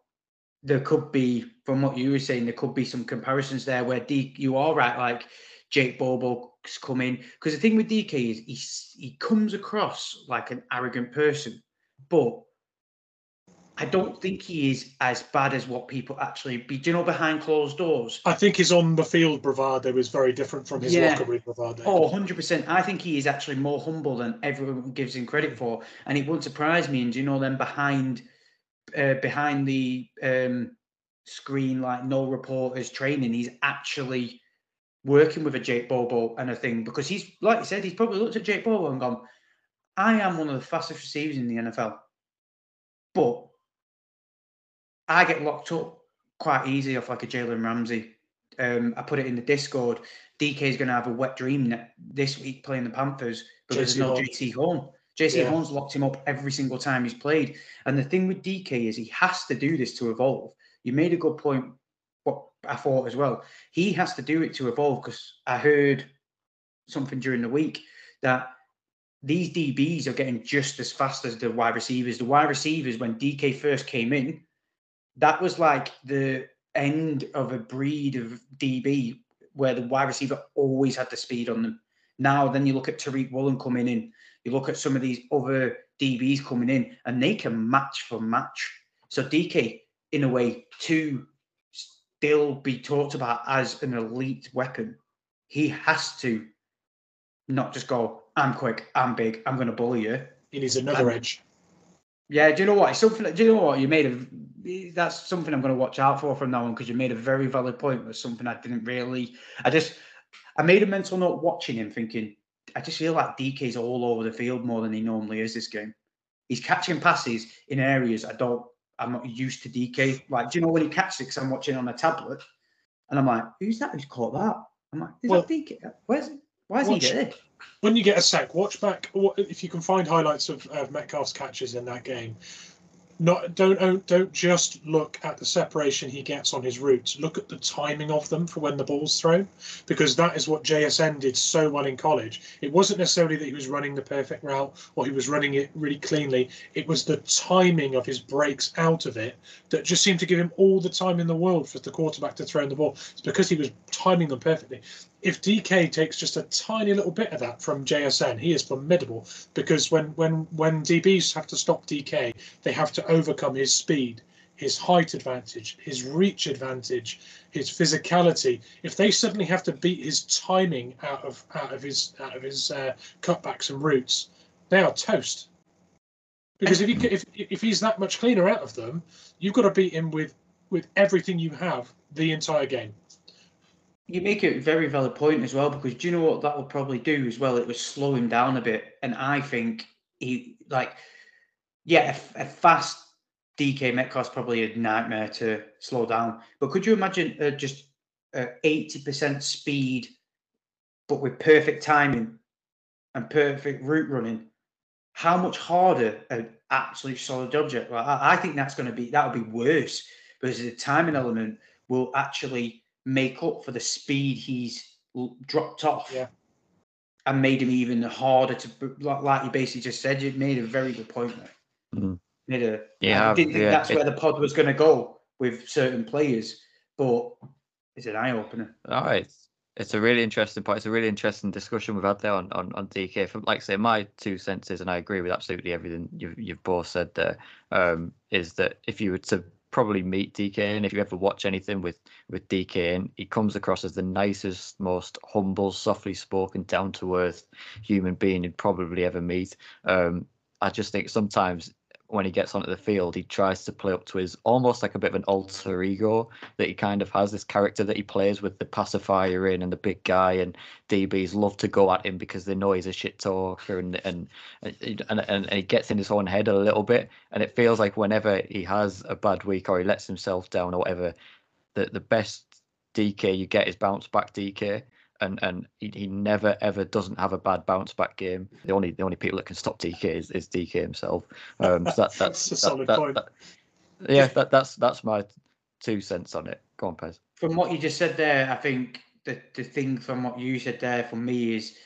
there could be, from what you were saying, there could be some comparisons there where D, you are right, like Jake Bobo's come in. Because the thing with DK is he, he comes across like an arrogant person, but I don't think he is as bad as what people actually be. Do you know behind closed doors? I think his on the field bravado is very different from his yeah. locker room bravado. Oh, 100%. I think he is actually more humble than everyone gives him credit for. And it wouldn't surprise me. And do you know, then behind uh, behind the um, screen, like no reporters training, he's actually working with a Jake Bobo and a thing because he's, like you said, he's probably looked at Jake Bobo and gone, I am one of the fastest receivers in the NFL. But I get locked up quite easy off like a Jalen Ramsey. Um, I put it in the Discord. DK is going to have a wet dream this week playing the Panthers because there's no JT Horn. Jaycee yeah. Horn's locked him up every single time he's played. And the thing with DK is he has to do this to evolve. You made a good point, what I thought as well. He has to do it to evolve because I heard something during the week that these DBs are getting just as fast as the wide receivers. The wide receivers, when DK first came in, that was like the end of a breed of DB where the wide receiver always had the speed on them. Now, then you look at Tariq Woolen coming in, you look at some of these other DBs coming in, and they can match for match. So DK, in a way, to still be talked about as an elite weapon, he has to not just go, I'm quick, I'm big, I'm going to bully you. He needs another and, edge. Yeah, do you know what? It's something. Do you know what you made a? That's something I'm going to watch out for from now on because you made a very valid point. Was something I didn't really. I just I made a mental note watching him, thinking I just feel like DK's all over the field more than he normally is this game. He's catching passes in areas I don't. I'm not used to DK. Like, do you know when he catches it? Because I'm watching on a tablet, and I'm like, "Who's that? Who's caught that?" I'm like, "Is well, that DK? Where's? Why is watch, he getting it?" When you get a sack, watch back. If you can find highlights of, of Metcalf's catches in that game, not don't don't just look at the separation he gets on his routes. Look at the timing of them for when the ball's thrown, because that is what JSN did so well in college. It wasn't necessarily that he was running the perfect route or he was running it really cleanly. It was the timing of his breaks out of it that just seemed to give him all the time in the world for the quarterback to throw in the ball. It's because he was timing them perfectly if DK takes just a tiny little bit of that from JSN, he is formidable because when when when DBs have to stop DK, they have to overcome his speed, his height advantage, his reach advantage, his physicality. If they suddenly have to beat his timing out of out of his out of his uh, cutbacks and routes, they are toast. Because if he if if he's that much cleaner out of them, you've got to beat him with with everything you have the entire game. You make a very valid point as well because do you know what that will probably do as well? It will slow him down a bit, and I think he like yeah, a, a fast DK Metcalf's probably a nightmare to slow down. But could you imagine uh, just eighty uh, percent speed, but with perfect timing and perfect route running? How much harder an absolute solid object? Well, I, I think that's going to be that would be worse because the timing element will actually make up for the speed he's dropped off. Yeah. And made him even harder to, like you basically just said, you made a very good point there. Mm-hmm. Made a, yeah, I didn't think yeah, that's it, where the pod was going to go with certain players, but it's an eye opener. All right. It's a really interesting point. It's a really interesting discussion we've had there on, on, on DK. From like I say, my two senses, and I agree with absolutely everything you've you've both said there. Um, is that if you were to probably meet DK, and if you ever watch anything with with DK, and he comes across as the nicest, most humble, softly spoken, down to earth human being you'd probably ever meet. Um, I just think sometimes when he gets onto the field, he tries to play up to his almost like a bit of an alter ego that he kind of has this character that he plays with the pacifier in and the big guy and DBs love to go at him because they know he's a shit talker and and and, and, he gets in his own head a little bit and it feels like whenever he has a bad week or he lets himself down or whatever, the the best DK you get is bounce back DK and and he, he never ever doesn't have a bad bounce back game. The only the only people that can stop DK is, is DK himself. Um, so that, that's, That's a that- solid that- point. that- yeah, that, that's that's my two cents on it. Go on, Pez. From what you just said there, I think the the thing from what you said there for me is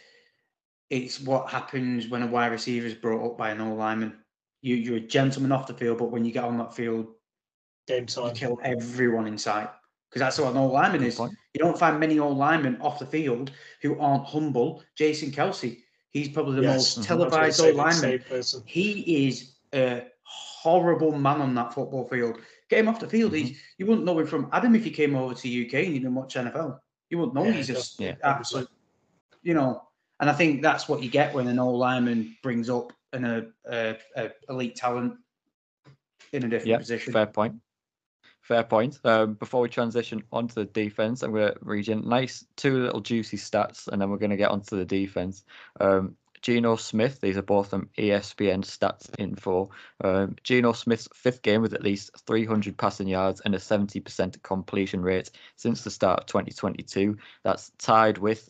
it's what happens when a wide receiver is brought up by an old lineman. You you're a gentleman off the field, but when you get on that field, Game you kill everyone in sight. Because that's what an old lineman Good is. point. You don't find many old linemen off the field who aren't humble. Jason Kelce, he's probably the Yes, most mm-hmm. I was gonna televised old lineman. person. He is a horrible man on that football field. Get him off the field. He's, mm-hmm. you wouldn't know him from Adam if he came over to UK and you didn't watch NFL. You wouldn't know Yeah, he's just yeah. absolute, you know. And I think that's what you get when an old lineman brings up an a, a, a elite talent in a different Yeah, position. fair point. Fair point. Um, before we transition onto the defense, I'm going to read you nice two little juicy stats, and then we're going to get onto the defense. Um, Geno Smith, these are both from ESPN Stats Info. Um, Geno Smith's fifth game with at least 300 passing yards and a 70% completion rate since the start of 2022. That's tied with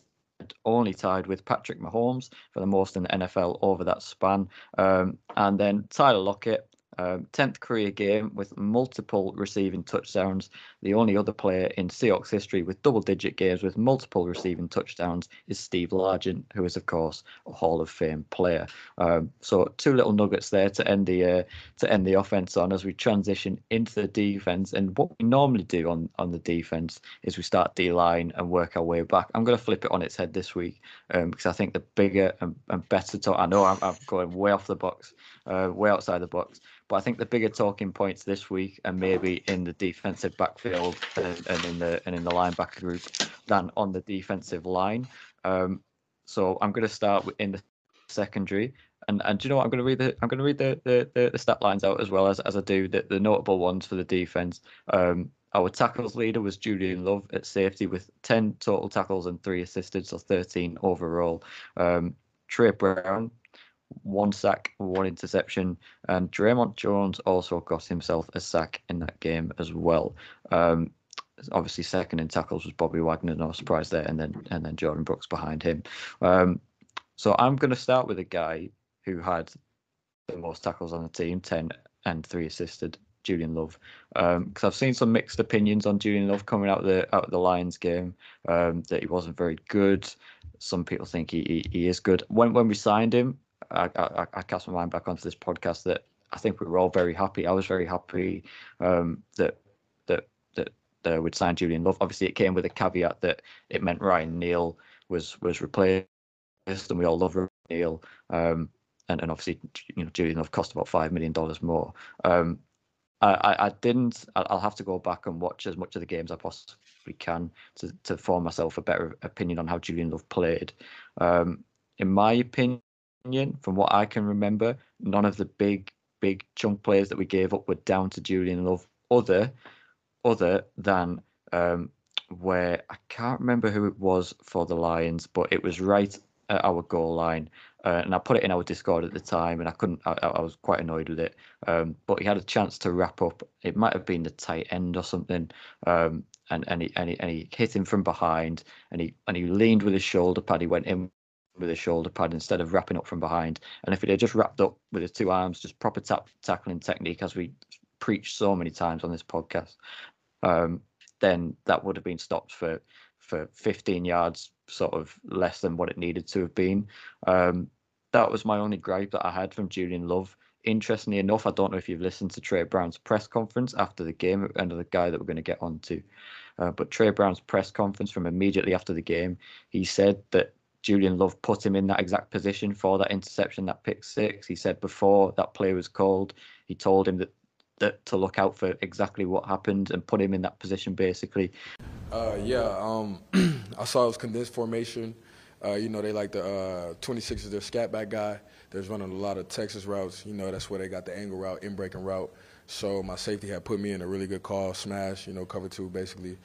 only tied with Patrick Mahomes for the most in the NFL over that span. Um, and then Tyler Lockett, um, 10th career game with multiple receiving touchdowns. The only other player in Seahawks history with double digit games with multiple receiving touchdowns is Steve Largent, who is, of course, a Hall of Fame player. Um, so, two little nuggets there to end the uh, to end the offense on as we transition into the defense. And what we normally do on, on the defense is we start D line and work our way back. I'm going to flip it on its head this week um, because I think the bigger and, and better talk. I know I'm, I'm going way off the box, uh, way outside the box, but I think the bigger talking points this week and maybe in the defensive backfield and, and in the and in the linebacker group than on the defensive line. Um, so I'm going to start in the secondary. And, and do you know what I'm going to read the I'm going to read the, the, the, the stat lines out as well as, as I do the, the notable ones for the defense. Um, our tackles leader was Julian Love at safety with 10 total tackles and three assisted, so 13 overall. Um, Tre Brown, one sack, one interception, and Dre'Mont Jones also got himself a sack in that game as well. Um, obviously, second in tackles was Bobby Wagner, no surprise there, and then and then Jordyn Brooks behind him. Um, so I'm going to start with a guy who had the most tackles on the team, 10 and three assisted, Julian Love. Because I've seen some mixed opinions on Julian Love coming out of the out of the Lions game, um, that he wasn't very good. Some people think he, he, he is good. When when we signed him, I, I, I cast my mind back onto this podcast that I think we were all very happy. I was very happy um, that that that we'd signed Julian Love. Obviously, it came with a caveat that it meant Ryan Neal was was replaced, and we all love Ryan Neal. Um, and, and obviously, you know, Julian Love cost about five million dollars more. Um, I, I, didn't. I'll have to go back and watch as much of the games I possibly can to, to form myself a better opinion on how Julian Love played. Um, in my opinion, from what I can remember, none of the big big chunk players that we gave up were down to Julian Love, other other than um, where I can't remember who it was for the Lions, but it was right at our goal line. Uh, and I put it in our Discord at the time, and I couldn't. I, I was quite annoyed with it. Um, but he had a chance to wrap up. It might have been the tight end or something. Um, and and he, and he and he hit him from behind, and he and he leaned with his shoulder pad. He went in with his shoulder pad instead of wrapping up from behind. And if he had just wrapped up with his two arms, just proper tap, tackling technique, as we preach so many times on this podcast, um, then that would have been stopped for for 15 yards, sort of less than what it needed to have been. Um, that was my only gripe that I had from Julian Love. Interestingly enough, I don't know if you've listened to Tre Brown's press conference after the game, and the guy that we're going to get on to. Uh, but Tre Brown's press conference from immediately after the game, he said that Julian Love put him in that exact position for that interception, that pick six. He said before that play was called, he told him that that to look out for exactly what happened and put him in that position basically? Uh, yeah, um, I saw it was condensed formation. Uh, you know, they like the uh, 26 is their scat back guy. There's running a lot of Texas routes. You know, that's where they got the angle route, in breaking route. So my safety had put me in a really good call, smash, you know, cover two basically.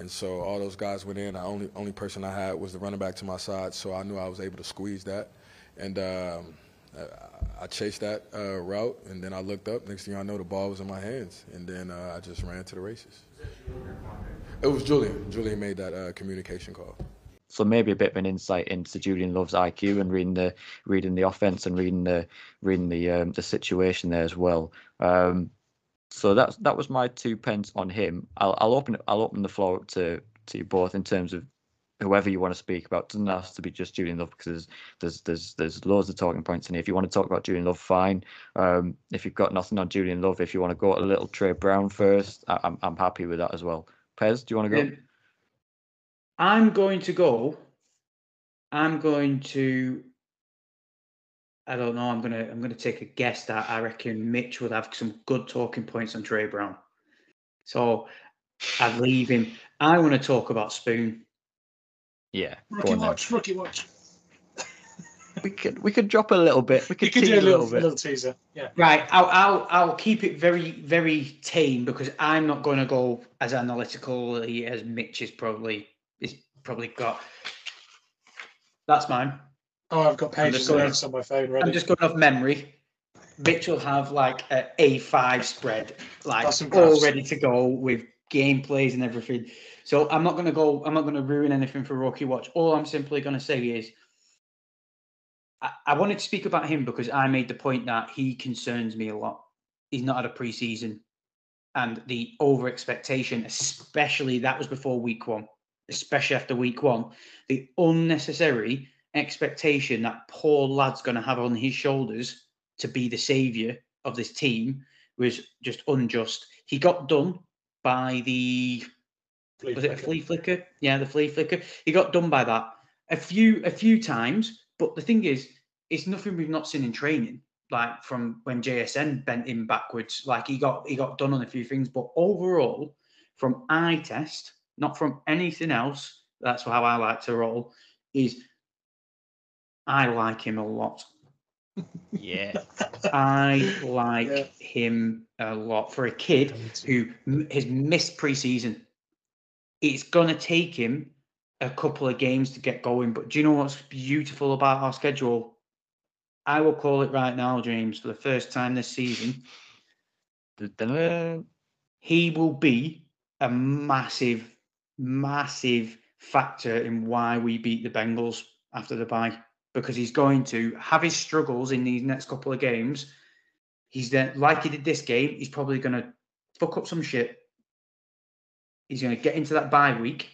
And so all those guys went in. The only only person I had was the running back to my side, so I knew I was able to squeeze that. And um, I, I, chased that uh, route, and then I looked up. Next thing I know, the ball was in my hands, and then uh, I just ran to the races. It was Julian. Julian made that uh, communication call. So maybe a bit of an insight into Julian Love's IQ and reading the reading the offense and reading the reading the um, the situation there as well. Um, so that's that was my two pence on him. I'll I'll open I'll open the floor up to to you both in terms of whoever you want to speak about. It doesn't have to be just Julian Love because there's there's there's loads of talking points in here. If you want to talk about Julian Love, fine. Um, if you've got nothing on Julian Love, if you want to go a little Tre Brown first, I, I'm, I'm happy with that as well. Pez, do you want to go? I'm going to go. I'm going to. I don't know. I'm gonna. I'm gonna take a guess that I reckon Mitch would have some good talking points on Tre Brown. So I'd leave him. I want to talk about Spoon. Yeah. Rookie watch. Rookie watch. we could we could drop a little bit. We could, could do a little, a little, little teaser. Yeah. Right. I'll, I'll I'll keep it very very tame because I'm not going to go as analytically as Mitch is probably is probably got. That's mine. Oh, I've got pages of notes on my phone ready. I'm just going off memory. Mitch will have like a A5 spread, like all ready to go with gameplays and everything. So I'm not going to go. I'm not going to ruin anything for Rocky Watch. All I'm simply going to say is, I, I wanted to speak about him because I made the point that he concerns me a lot. He's not had a preseason, and the over expectation, especially that was before week one, especially after week one, the unnecessary expectation that poor lad's going to have on his shoulders to be the savior of this team was just unjust. He got done by the flea was flicker. it a flea flicker? Yeah, the flea flicker. He got done by that a few a few times, but the thing is, it's nothing we've not seen in training. Like from when JSN bent him backwards, like he got he got done on a few things, but overall, from eye test, not from anything else. That's how I like to roll. Is I like him a lot. Yeah, I like yeah. him a lot for a kid who has missed preseason it's going to take him a couple of games to get going. But do you know what's beautiful about our schedule? I will call it right now, James, for the first time this season. He will be a massive, massive factor in why we beat the Bengals after the bye because he's going to have his struggles in these next couple of games. He's then, like he did this game, he's probably going to fuck up some shit He's going to get into that bye week,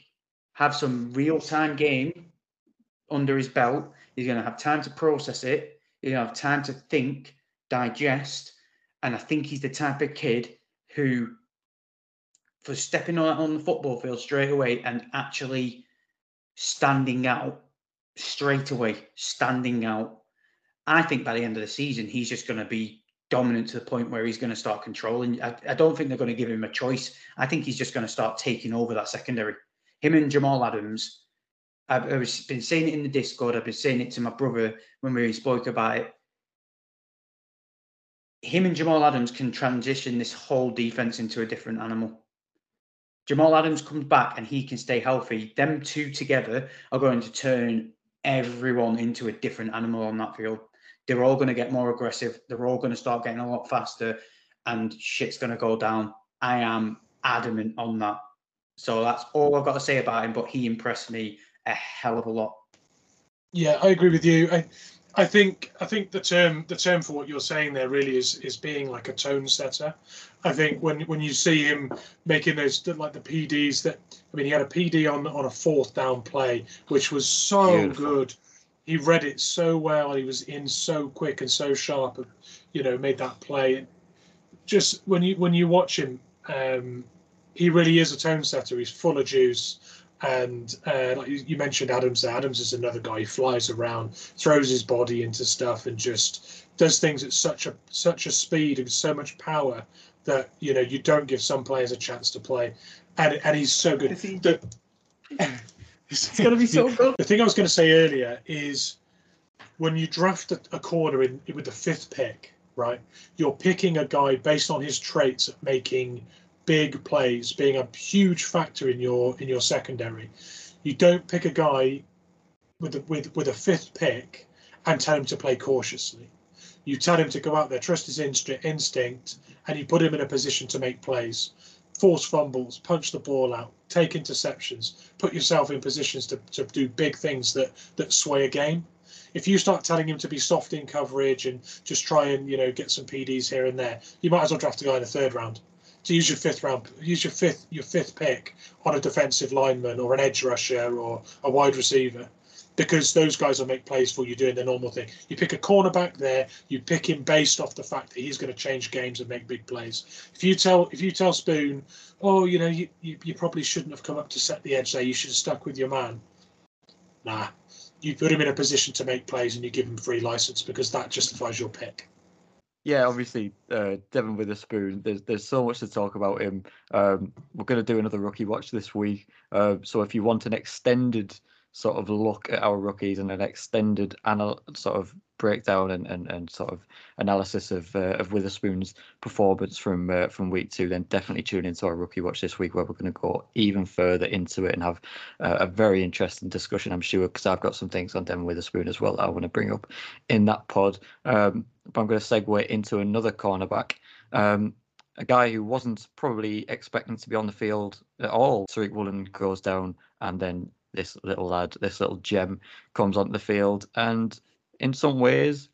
have some real time game under his belt. He's going to have time to process it. He's going to have time to think, digest. And I think he's the type of kid who, for stepping on, on the football field straight away and actually standing out straight away, standing out, I think by the end of the season, he's just going to be dominant to the point where he's going to start controlling. I, I don't think they're going to give him a choice. I think he's just going to start taking over that secondary. Him and Jamal Adams. I've, I've been saying it in the Discord. I've been saying it to my brother when we spoke about it. Him and Jamal Adams can transition this whole defense into a different animal. Jamal Adams comes back and he can stay healthy. Them two together are going to turn everyone into a different animal on that field they're all going to get more aggressive. They're all going to start getting a lot faster, and shit's going to go down. I am adamant on that. So that's all I've got to say about him. But he impressed me a hell of a lot. Yeah, I agree with you. I, I think I think the term the term for what you're saying there really is is being like a tone setter. I think when when you see him making those like the PDs that I mean he had a PD on on a fourth down play which was so Beautiful. good he read it so well. He was in so quick and so sharp. And, you know, made that play. Just when you when you watch him, um, he really is a tone setter. He's full of juice. And uh, like you mentioned, Adams. Adams is another guy. He flies around, throws his body into stuff, and just does things at such a such a speed and so much power that you know you don't give some players a chance to play, and and he's so good. He- The- It's gonna be so good. The thing I was going to say earlier is when you draft a, a corner in with the fifth pick, right? You're picking a guy based on his traits of making big plays, being a huge factor in your in your secondary. You don't pick a guy with a, with with a fifth pick and tell him to play cautiously. You tell him to go out there, trust his inst- instinct, and you put him in a position to make plays, force fumbles, punch the ball out, take interceptions, put yourself in positions to, to do big things that that sway a game. If you start telling him to be soft in coverage and just try and you know get some PDs here and there, you might as well draft a guy in the third round. To use your fifth round, use your fifth your fifth pick on a defensive lineman or an edge rusher or a wide receiver because those guys will make plays for you doing the normal thing. You pick a cornerback there, you pick him based off the fact that he's going to change games and make big plays. If you tell if you tell Spoon, oh, you know, you, you, you probably shouldn't have come up to set the edge there, you should have stuck with your man. Nah. You put him in a position to make plays and you give him free license because that justifies your pick. Yeah, obviously, uh, Devon Witherspoon. There's there's so much to talk about him. Um, we're going to do another rookie watch this week. Uh, so if you want an extended sort of look at our rookies and an extended anal- sort of breakdown and, and, and sort of analysis of uh, of Witherspoon's performance from uh, from week two, then definitely tune into our rookie watch this week where we're going to go even further into it and have uh, a very interesting discussion. I'm sure because I've got some things on Devon Witherspoon as well that I want to bring up in that pod. Um, but I'm going to segue into another cornerback. Um, a guy who wasn't probably expecting to be on the field at all. Tariq Woolen goes down, and then this little lad, this little gem, comes onto the field, and in some ways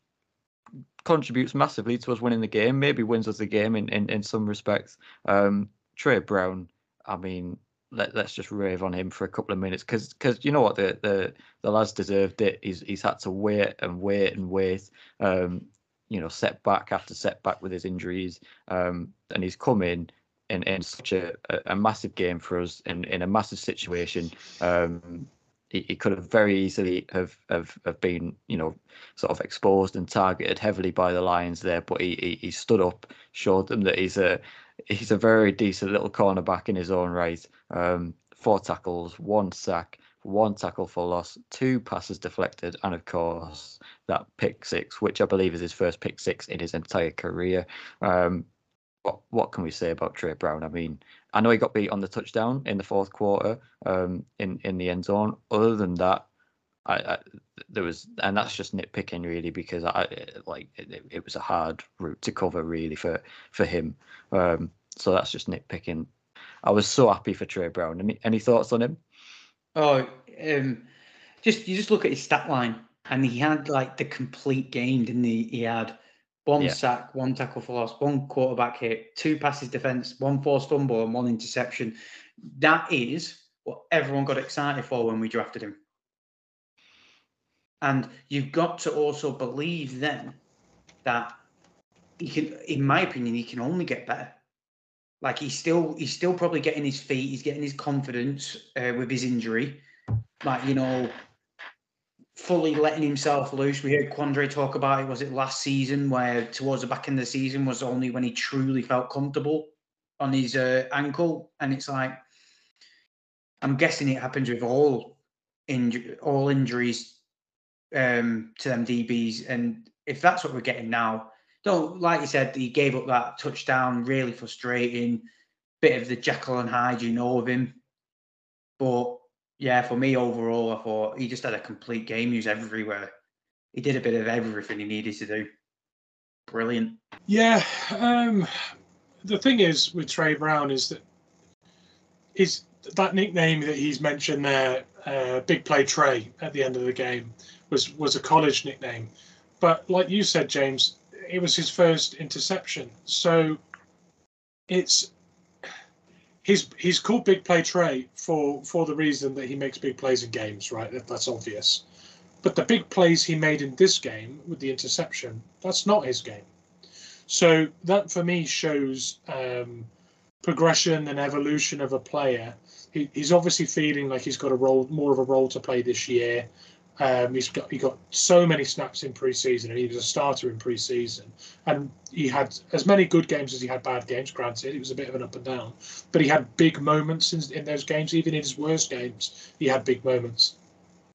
contributes massively to us winning the game. Maybe wins us the game in in, in some respects. Um, Tre Brown, I mean, let, let's just rave on him for a couple of minutes because because you know what the the the lads deserved it. He's he's had to wait and wait and wait. Um, you know, setback after setback with his injuries, um, and he's come in in, in such a, a massive game for us in, in a massive situation. Um, he, could have very easily have, have have been, you know, sort of exposed and targeted heavily by the Lions there, but he, he, he stood up, showed them that he's a he's a very decent little cornerback in his own right. Um, four tackles, one sack, one tackle for loss, two passes deflected, and of course that pick six, which I believe is his first pick six in his entire career. Um, what what can we say about Tre Brown? I mean, I know he got beat on the touchdown in the fourth quarter, um, in in the end zone. Other than that, I, I there was, and that's just nitpicking really because I like it, it was a hard route to cover really for for him. Um, so that's just nitpicking. I was so happy for Tre Brown. Any any thoughts on him? Oh, um, just you just look at his stat line, and he had like the complete game, didn't he? He had one Yeah. sack, one tackle for loss, one quarterback hit, two passes defense, one forced fumble, and one interception. That is what everyone got excited for when we drafted him. And you've got to also believe then that he can, in my opinion, he can only get better. Like he's still, he's still probably getting his feet. He's getting his confidence uh, with his injury. Like you know, fully letting himself loose. We heard Quandre talk about it. Was it last season where towards the back end of the season was only when he truly felt comfortable on his uh, ankle, and it's like I'm guessing it happens with all all injuries um, to them DBs, and if that's what we're getting now, don't like you said, he gave up that touchdown, really frustrating. Bit of the Jekyll and Hyde, you know of him, but yeah, for me overall, I thought he just had a complete game. He was everywhere. He did a bit of everything he needed to do. Brilliant. Yeah, um, the thing is with Tre Brown is that is that nickname that he's mentioned there, uh, Big Play Trey, at the end of the game, was was a college nickname, but like you said, James, it was his first interception, so it's he's he's called Big Play Trey for for the reason that he makes big plays in games, right? That, that's obvious. But the big plays he made in this game with the interception, that's not his game. So that for me shows um, progression and evolution of a player. He, he's obviously feeling like he's got a role, more of a role to play this year. Um, he's got he got so many snaps in preseason, and he was a starter in preseason. And he had as many good games as he had bad games. Granted, it was a bit of an up and down, but he had big moments in, in those games. Even in his worst games, he had big moments.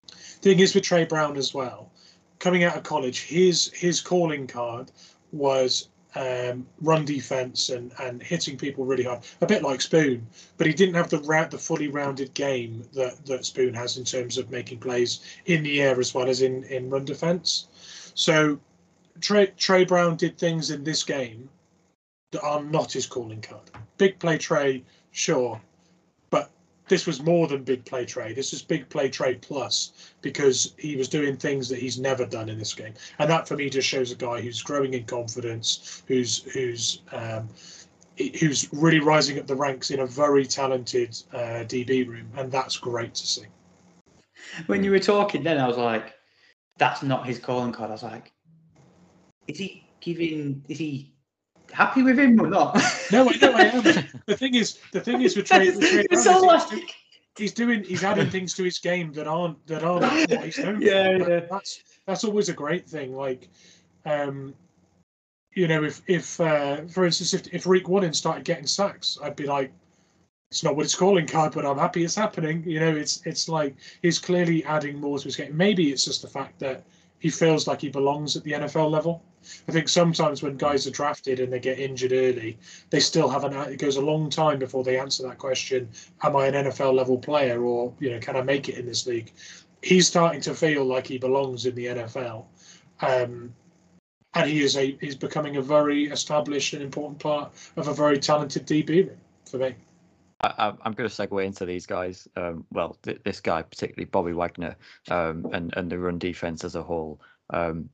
The Thing is with Tre Brown as well, coming out of college, his his calling card was um, run defense and, and hitting people really hard, a bit like Spoon, but he didn't have the ra- the fully rounded game that, that Spoon has in terms of making plays in the air as well as in, in run defense. So Trey, Tre Brown did things in this game that are not his calling card. Big play Trey, sure, this was more than big play trade. This was big play trade plus because he was doing things that he's never done in this game, and that for me just shows a guy who's growing in confidence, who's who's um, who's really rising up the ranks in a very talented uh, DB room, and that's great to see. When you were talking, then I was like, "That's not his calling card." I was like, "Is he giving? Is he happy with him or not?" No, I know I am. the thing is, the thing is with Trey, with Trey it's he's, like, do- he's doing, he's adding things to his game that aren't that aren't what he's known for. Yeah, That- yeah. That's that's always a great thing. Like, um, you know, if if uh, for instance, if if Riq Woolen started getting sacks, I'd be like, it's not what it's calling card, but I'm happy it's happening. You know, it's it's like he's clearly adding more to his game. Maybe it's just the fact that he feels like he belongs at the NFL level. I think sometimes when guys are drafted and they get injured early, they still haven't. It goes a long time before they answer that question: Am I an NFL level player, or you know, can I make it in this league? He's starting to feel like he belongs in the NFL, um, and he is a he's becoming a very established and important part of a very talented DB for me. I, I'm going to segue into these guys. Um, well, th- this guy particularly, Bobby Wagner, um, and and the run defense as a whole. Um,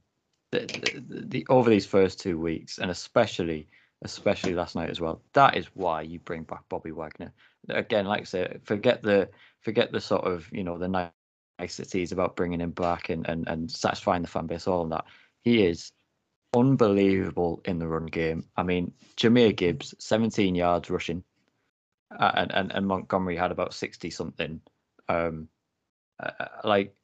the, the, the over these first two weeks, and especially especially last night as well. That is why you bring back Bobby Wagner. Again, like I said, forget the forget the sort of you know the niceties about bringing him back and and and satisfying the fan base, all of that. He is unbelievable in the run game. I mean, Jahmyr Gibbs, 17 yards rushing uh, and, and and Montgomery had about sixty something. Um, uh, uh, like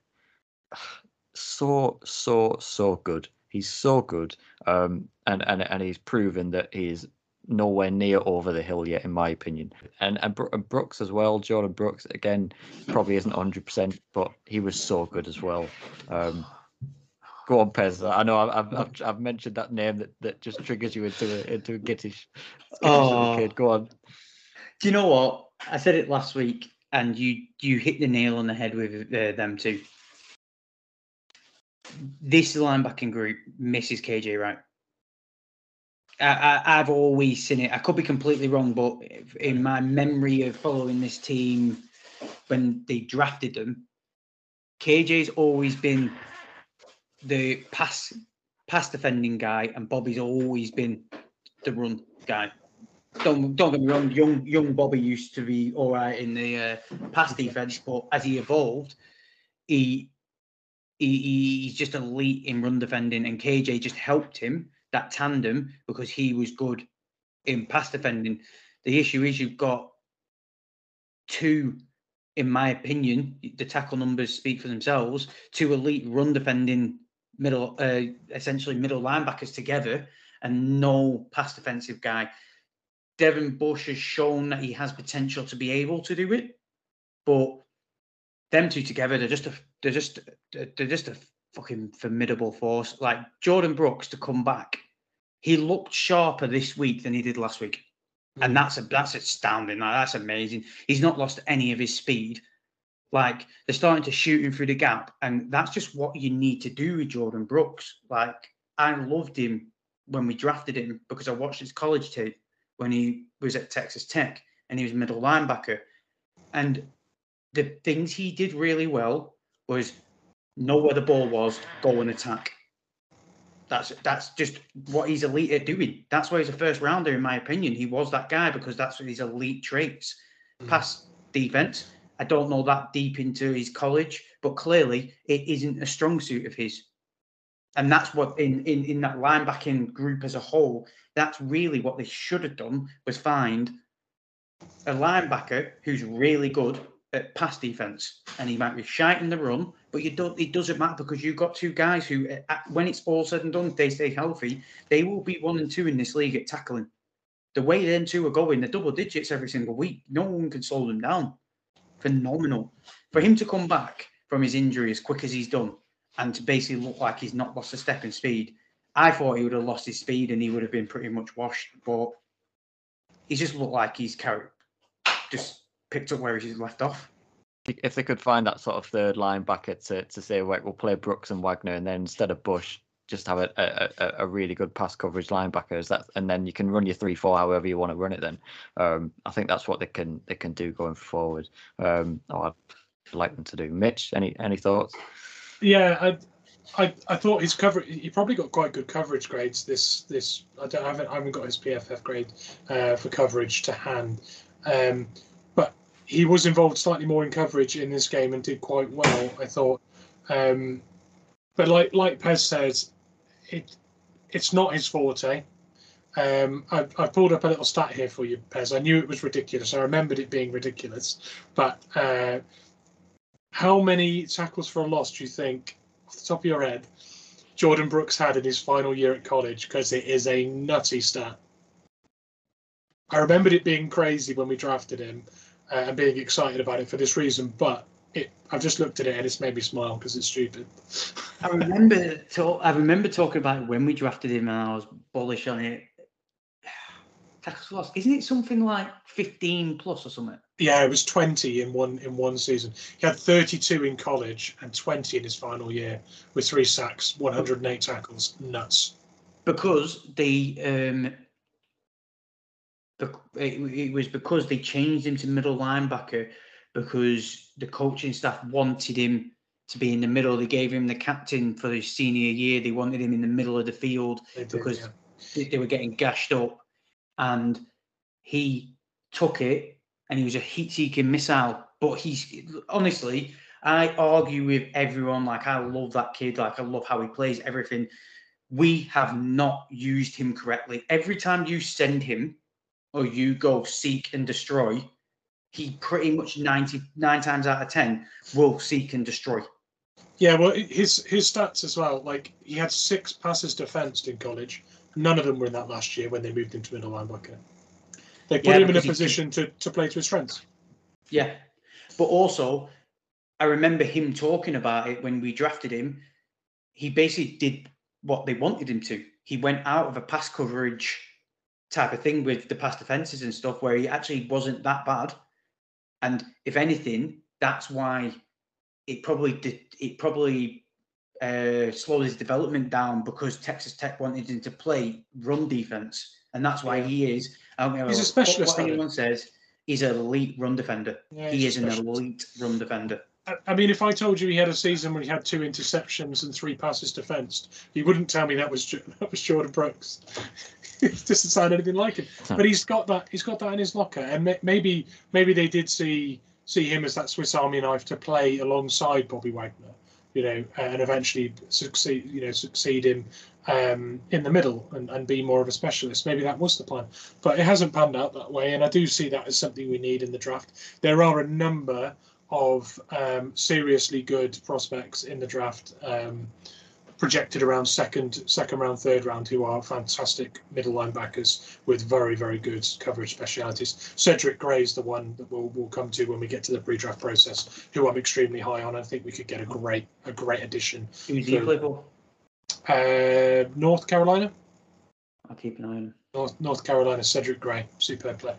so so so good. He's so good. Um, and and and he's proven that he's nowhere near over the hill yet, in my opinion. And and, Bro- and Brooks as well. Jordyn Brooks again probably isn't hundred percent, but he was so good as well. Um, go on, Pez. I know I've, I've I've mentioned that name that, that just triggers you into a into a gittish, little Oh. kid. Go on. Do you know what? I said it last week, and you you hit the nail on the head with uh, them two. This linebacking group misses KJ Wright. I, I've always seen it. I could be completely wrong, but in my memory of following this team when they drafted them, KJ's always been the pass pass defending guy, and Bobby's always been the run guy don't don't get me wrong. Young young Bobby used to be all right in the uh, pass defense, but as he evolved, he, he he- he's just elite in run defending, and KJ just helped him that tandem because he was good in pass defending. The issue is you've got two, in my opinion, the tackle numbers speak for themselves. Two elite run defending middle, uh, essentially middle linebackers together, and no pass defensive guy. Devin Bush has shown that he has potential to be able to do it, but them two together, they're just a, they're just, they're just a fucking formidable force. Like Jordyn Brooks to come back, he looked sharper this week than he did last week, and hmm. that's a that's astounding. Like, that's amazing. He's not lost any of his speed. Like they're starting to shoot him through the gap, and that's just what you need to do with Jordan Brooks. Like I loved him when we drafted him because I watched his college tape when he was at Texas Tech and he was middle linebacker. And the things he did really well was know where the ball was, go and attack. That's that's just what he's elite at doing. That's why he's a first rounder, in my opinion. He was that guy because that's what his elite traits. Hmm. Pass defense. I don't know that deep into his college, but clearly it isn't a strong suit of his. And that's what in, in, in that linebacking group as a whole, that's really what they should have done was find a linebacker who's really good at pass defense, and he might be shite in the run, but you don't. It doesn't matter because you've got two guys who, uh, when it's all said and done, they stay healthy, they will be one and two in this league at tackling. The way them two are going, the double digits every single week. No one can slow them down. Phenomenal for him to come back from his injury as quick as he's done, and to basically look like he's not lost a step in speed. I thought he would have lost his speed and he would have been pretty much washed, but he just looked like he's carried, just picked up where he's left off. If they could find that sort of third linebacker to, to say, right, we'll play Brooks and Wagner, and then instead of Bush, just have a, a, a really good pass coverage linebacker, as that, and then you can run your three four however you want to run it. Then um, I think that's what they can they can do going forward. Um, oh, I'd like them to do. Mitch, any any thoughts? Yeah, I, I, I thought his cover. He probably got quite good coverage grades. This this I don't I haven't I haven't got his PFF grade uh, for coverage to hand, um, but he was involved slightly more in coverage in this game and did quite well. I thought, um, but like like Pez says, it it's not his forte. Um, I, I pulled up a little stat here for you, Pez. I knew it was ridiculous. I remembered it being ridiculous, but uh, how many tackles for a loss do you think off the top of your head, Jordyn Brooks had in his final year at college because it is a nutty stat. I remembered it being crazy when we drafted him uh, and being excited about it for this reason, but it, I've just looked at it and it's made me smile because it's stupid. I remember, to, I remember talking about when we drafted him, and I was bullish on it tackles lost. Isn't it something like 15 plus or something? Yeah, it was 20 in one in one season. He had 32 in college and 20 in his final year with three sacks, 108 tackles. Nuts. Because the um it, it was because they changed him to middle linebacker because the coaching staff wanted him to be in the middle. They gave him the captain for his senior year. They wanted him in the middle of the field They did, because yeah. they, they were getting gashed up and he took it and he was a heat-seeking missile. But he's honestly, I argue with everyone. Like I love that kid. Like I love how he plays everything. We have not used him correctly. Every time you send him or you go seek and destroy, he pretty much 99 times out of 10 will seek and destroy. Yeah, well, his his stats as well. Like he had six passes defensed in college. None of them were in that last year when they moved into middle linebacker. They put Yeah, him in a position to, to play to his strengths. Yeah. But also, I remember him talking about it when we drafted him. He basically did what they wanted him to. He went out of a pass coverage type of thing with the past defenses and stuff where he actually wasn't that bad. And if anything, that's why it probably did it probably uh, slowed his development down because Texas Tech wanted him to play run defense. And that's why he is. I don't care He's a specialist What at anyone says, he's an elite run defender. Yeah, he is an elite run defender. I- mean, if I told you he had a season when he had two interceptions and three passes defensed, you wouldn't tell me that was that was Jordyn Brooks. it doesn't sound anything like him. But he's got that. He's got that in his locker, and maybe maybe they did see see him as that Swiss Army knife to play alongside Bobby Wagner, you know, and eventually succeed, you know, succeed him um, in the middle and, and be more of a specialist. Maybe that was the plan, but it hasn't panned out that way, and I do see that as something we need in the draft. There are a number of um, seriously good prospects in the draft. Um, projected around second second round third round who are fantastic middle linebackers with very very good coverage specialities cedric gray is the one that we'll, we'll come to when we get to the pre-draft process who i'm extremely high on i think we could get a great a great addition Who's he So- play for? uh, north carolina I'll keep an eye on north, north carolina cedric gray superb player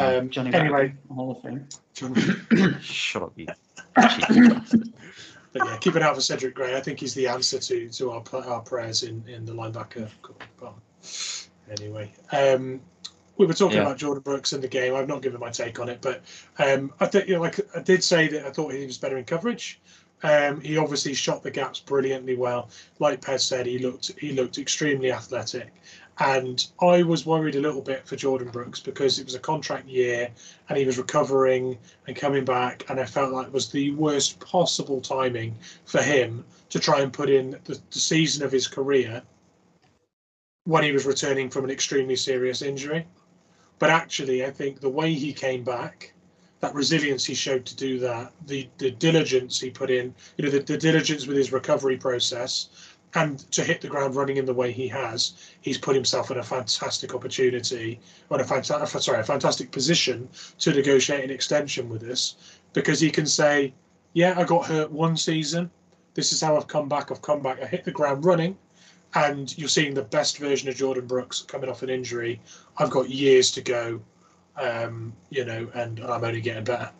um, Johnny anyway Anyway, Hall of Fame. Shut up, you cheeky bastard. but yeah, keep an eye out for Cedric Gray. I think he's the answer to to our our prayers in in the linebacker department. Anyway, um, we were talking Yeah. about Jordyn Brooks in the game. I've not given my take on it, but um, I think you know, like I did say that I thought he was better in coverage. Um, he obviously shot the gaps brilliantly well. Like Pez said, he looked he looked extremely athletic, and I was worried a little bit for Jordyn Brooks because it was a contract year and he was recovering and coming back, and I felt like it was the worst possible timing for him to try and put in the, the season of his career when he was returning from an extremely serious injury. But actually, I think the way he came back that resilience he showed to do that, the the diligence he put in, you know, the, the diligence with his recovery process, and to hit the ground running in the way he has, he's put himself in a fantastic opportunity, or a fantastic, sorry, a fantastic position to negotiate an extension with us, because he can say, "Yeah, I got hurt one season. This is how I've come back. I've come back. I hit the ground running." And you're seeing the best version of Jordyn Brooks coming off an injury. I've got years to go um, you know, and I'm only getting better.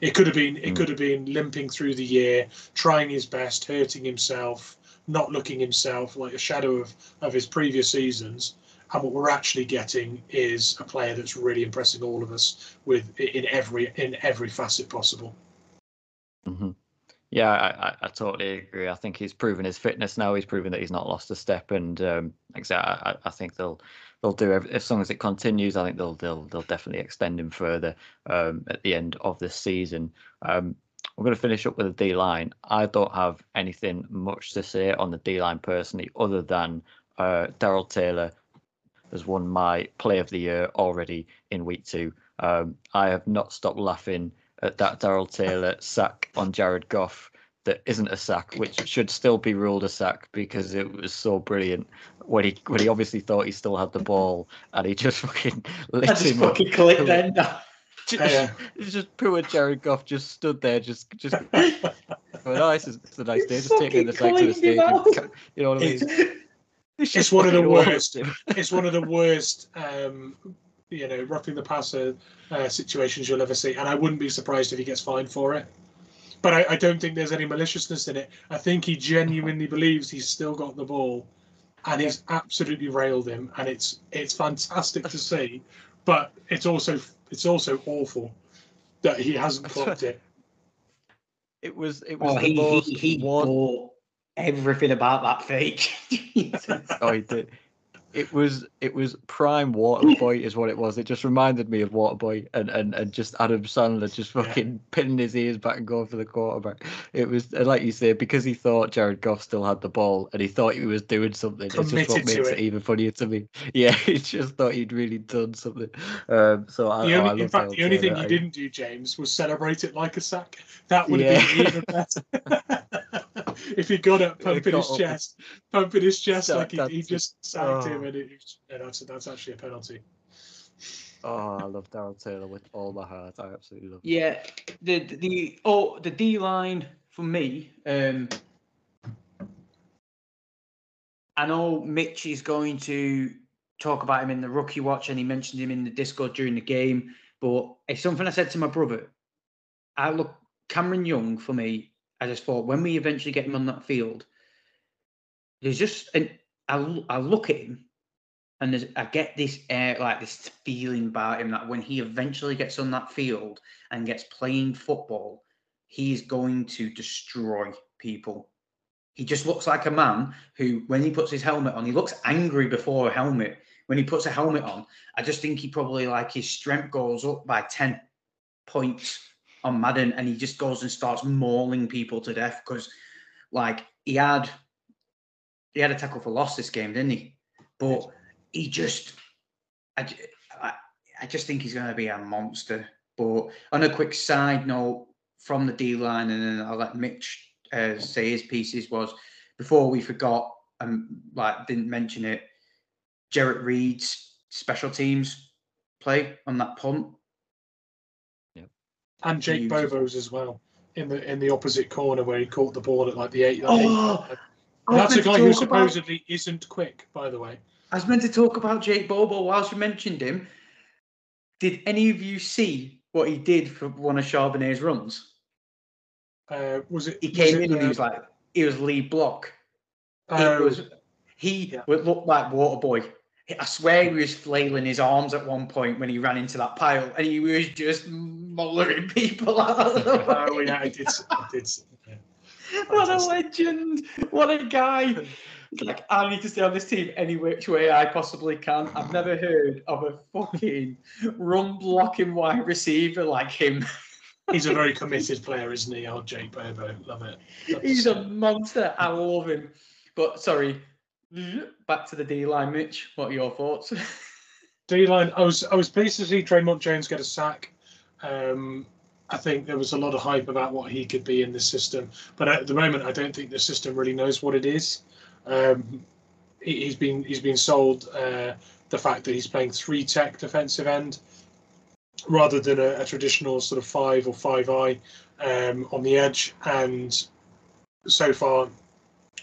It could have been it Mm. could have been limping through the year, trying his best, hurting himself, not looking himself like a shadow of, of his previous seasons. And what we're actually getting is a player that's really impressing all of us with in every in every facet possible. hmm Yeah, I, I, totally agree. I think he's proven his fitness now. He's proven that he's not lost a step, and um, I, I I think they'll they'll do every, as long as it continues. I think they'll they'll they'll definitely extend him further um, at the end of this season. Um, we're going to finish up with the D line. I don't have anything much to say on the D line personally, other than uh, Darrell Taylor has won my play of the year already in week two. Um, I have not stopped laughing at that Darrell Taylor sack on Jared Goff that isn't a sack, which should still be ruled a sack because it was so brilliant when he when he obviously thought he still had the ball and he just fucking lit I just him up. fucking clicked then. Just, it's just poor Jared Goff just stood there, just just. Well, nice, it's a nice day. Just taking the Fucking to the and You know what I mean? It's, just one of the worst. It's one of the worst, um, you know, roughing the passer uh, situations you'll ever see, and I wouldn't be surprised if he gets fined for it. But I, I don't think there's any maliciousness in it. I think he genuinely believes he's still got the ball, and he's absolutely railed him, and it's it's fantastic to see. But it's also it's also awful that he hasn't clocked it. It was it was Oh, the he, most he, he one- bought everything about that fake. Oh, he did. It was it was prime Waterboy is what it was. It just reminded me of Waterboy and, and, and just Adam Sandler just Yeah. fucking pinning his ears back and going for the quarterback. It was like you say because he thought Jared Goff still had the ball and he thought he was doing something. It's just what makes it. it. even funnier to me. Yeah, he just thought he'd really done something. Um, so I, The oh, I only, in fact, the only thing you didn't do, James, was celebrate it like a sack. That would have been even better. if he got up, pumping got his up. chest, pumping his chest like he, he just sacked him, oh. and it, yeah, that's that's actually a penalty. Oh, I love Darrell Taylor with all my heart. I absolutely love. him. Yeah, the the oh the D line for me. Um, I know Mitch is going to talk about him in the rookie watch, and he mentioned him in the Discord during the game. But it's something I said to my brother. I look Cameron Young for me. I just thought when we eventually get him on that field, there's just and I look at him and there's, I get this air, like this feeling about him that when he eventually gets on that field and gets playing football, he's going to destroy people. He just looks like a man who, when he puts his helmet on, he looks angry before a helmet. When he puts a helmet on, I just think he probably like his strength goes up by 10 points on Madden and he just goes and starts mauling people to death because like he had he had a tackle for loss this game, didn't he? But he just I, I just think he's going to be a monster. But on a quick side note from the D line, and then I'll let Mitch uh, say his pieces was before we forgot and like didn't mention it. Jarran Reed's special teams play on that punt. And Jake Beautiful. Bobo's as well in the in the opposite corner where he caught the ball at like the eight. Oh, eight- that's a guy who talk about- supposedly isn't quick, by the way. I was meant to talk about Jake Bobo whilst you mentioned him. Did any of you see what he did for one of Charbonnet's runs? Uh, was it? He came in and he was like, he was lead block. oh, it was he yeah. would look like Waterboy. I swear he was flailing his arms at one point when he ran into that pile, and he was just mollering people out of the oh, way. oh yeah, I did. I did. Yeah. What a legend! What a guy! Like I need to stay on this team any which way I possibly can. I've never heard of a fucking run blocking wide receiver like him. He's a very committed player, isn't he? Old Jake Bobo, love it. He's a monster. I love him. But sorry, back to the D line, Mitch. What are your thoughts? D line. I was I was pleased to see Dre'Mont Jones get a sack. Um, I think there was a lot of hype about what he could be in this system, but at the moment, I don't think the system really knows what it is. Um, he, has been he's been sold uh, the fact that he's playing three tech defensive end rather than a, a traditional sort of five or five eye um, on the edge, and so far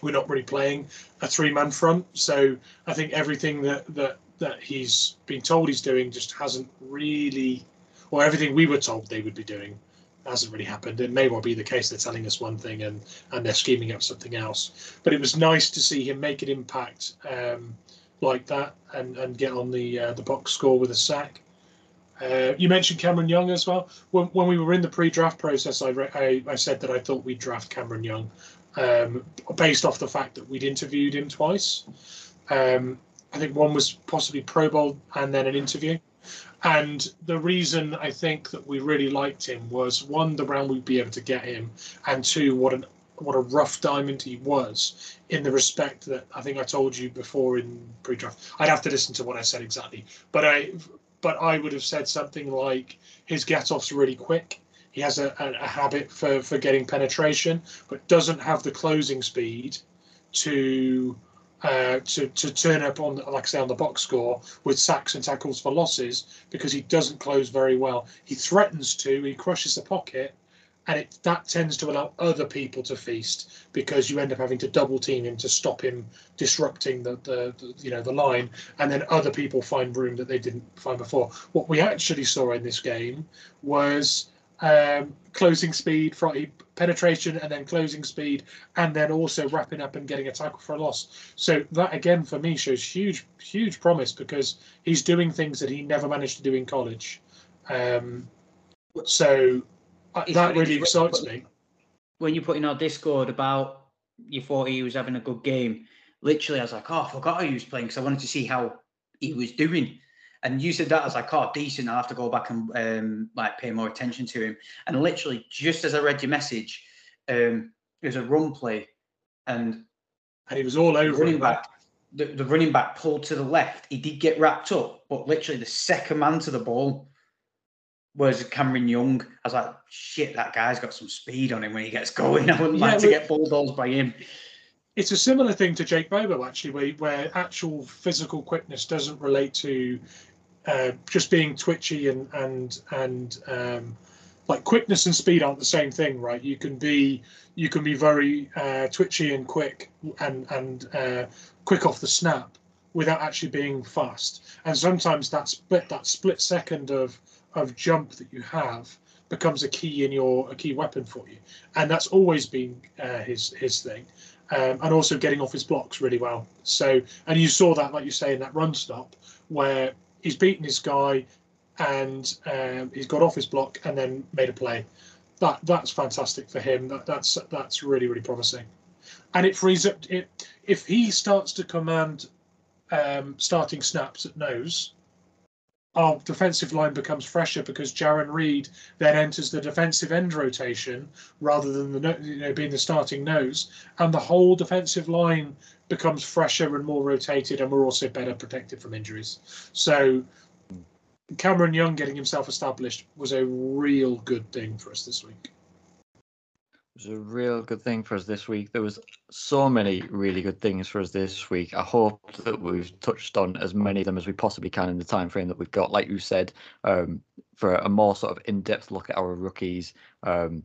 we're not really playing a three man front. So I think everything that that that he's been told he's doing just hasn't really or everything we were told they would be doing hasn't really happened. It may well be the case they're telling us one thing and and they're scheming up something else. But it was nice to see him make an impact um, like that and and get on the uh, the box score with a sack. Uh, you mentioned Cameron Young as well. When, when we were in the pre-draft process, I, re- I, I said that I thought we'd draft Cameron Young um, based off the fact that we'd interviewed him twice. Um, I think one was possibly Pro Bowl and then an interview. And the reason I think that we really liked him was one, the round we'd be able to get him, and two, what an what a rough diamond he was in the respect that I think I told you before in pre-draft. I'd have to listen to what I said exactly, but I but I would have said something like his get-off's really quick. He has a, a, habit for for getting penetration, but doesn't have the closing speed to uh, to to turn up on like I say on the box score with sacks and tackles for losses because he doesn't close very well. He threatens to, he crushes the pocket, and it that tends to allow other people to feast because you end up having to double team him to stop him disrupting the, the, the you know the line, and then other people find room that they didn't find before. What we actually saw in this game was um, closing speed, penetration, and then closing speed, and then also wrapping up and getting a tackle for a loss. So that again for me shows huge, huge promise because he's doing things that he never managed to do in college. Um, so uh, that really excites me. When you put in our Discord about you thought he was having a good game, literally I was like, oh, I forgot he was playing because I wanted to see how he was doing. And you said that as like, oh, decent. I'll have to go back and um, like pay more attention to him. And literally, just as I read your message, um, was a run play, and and he was all over running back. The, the running back pulled to the left. He did get wrapped up, but literally the second man to the ball was Cameron Young. I was like, shit, that guy's got some speed on him when he gets going. I wouldn't yeah, like to get bulldozed by him it's a similar thing to Jake Bobo actually, where where actual physical quickness doesn't relate to uh, just being twitchy and and and um, like quickness and speed aren't the same thing, right? You can be you can be very uh, twitchy and quick and and uh, quick off the snap without actually being fast. And sometimes that split that split second of of jump that you have becomes a key in your a key weapon for you. And that's always been uh, his his thing. Um, and also getting off his blocks really well. So, and you saw that, like you say, in that run stop, where he's beaten his guy and um, he's got off his block and then made a play. That that's fantastic for him. That that's that's really really promising, and it frees up. It, if he starts to command um, starting snaps at nose, our defensive line becomes fresher because Jarran Reed then enters the defensive end rotation rather than the you know being the starting nose, and the whole defensive line becomes fresher and more rotated, and we're also better protected from injuries. So Cameron Young getting himself established was a real good thing for us this week. It was a real good thing for us this week. There was so many really good things for us this week. I hope that we've touched on as many of them as we possibly can in the time frame that we've got. Like you said, um, for a more sort of in-depth look at our rookies, um,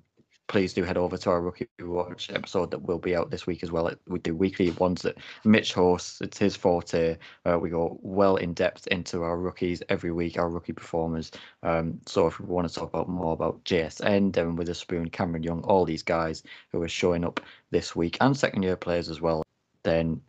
please do head over to our rookie watch episode that will be out this week as well. We do weekly ones that Mitch hosts. It's his forte. Uh, we go well in depth into our rookies every week, our rookie performers. Um, so if we want to talk about more about JSN, Devon Witherspoon, Cameron Young, all these guys who are showing up this week and second year players as well, then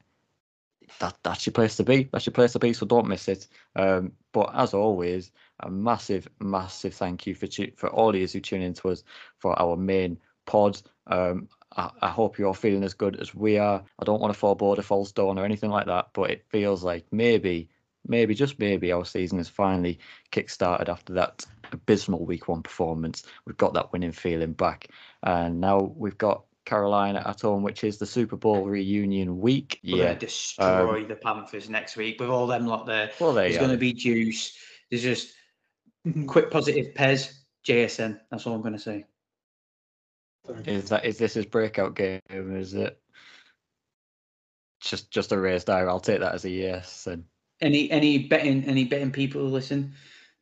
that that's your place to be. That's your place to be. So don't miss it. Um, but as always, a massive, massive thank you for for all of you who tune in to us for our main pod. Um, I, I, hope you're feeling as good as we are. I don't want to forebode a false dawn or anything like that, but it feels like maybe, maybe just maybe our season has finally kick-started after that abysmal week one performance. We've got that winning feeling back, and now we've got Carolina at home, which is the Super Bowl reunion week. We're yeah, destroy um, the Panthers next week with all them lot there. Well, there there's going to be juice. There's just quick positive Pez. JSN. That's all I'm going to say. Is that is this his breakout game? Is it just just a raised eye? I'll take that as a yes. And Any any betting any betting people listen,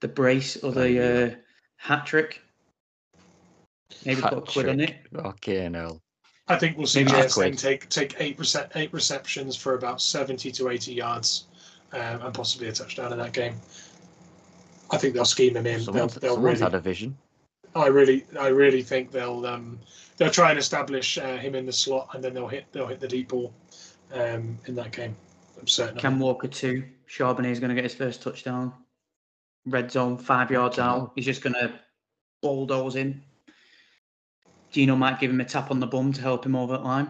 the brace or the uh, hat trick. Maybe put a quid on it. Okay, no. I think we'll see Maybe that's JSN quid. take take eight percent eight receptions for about seventy to eighty yards, um, and possibly a touchdown in that game. I think they'll scheme him in. They'll, they'll someone's really, had a vision. I really, I really think they'll um, they'll try and establish uh, him in the slot, and then they'll hit they'll hit the deep ball um, in that game. I'm certain. of Cam it. Walker two. Charbonnet is going to get his first touchdown. Red zone, five yards out. He's just going to bulldoze in. Geno might give him a tap on the bum to help him over the line.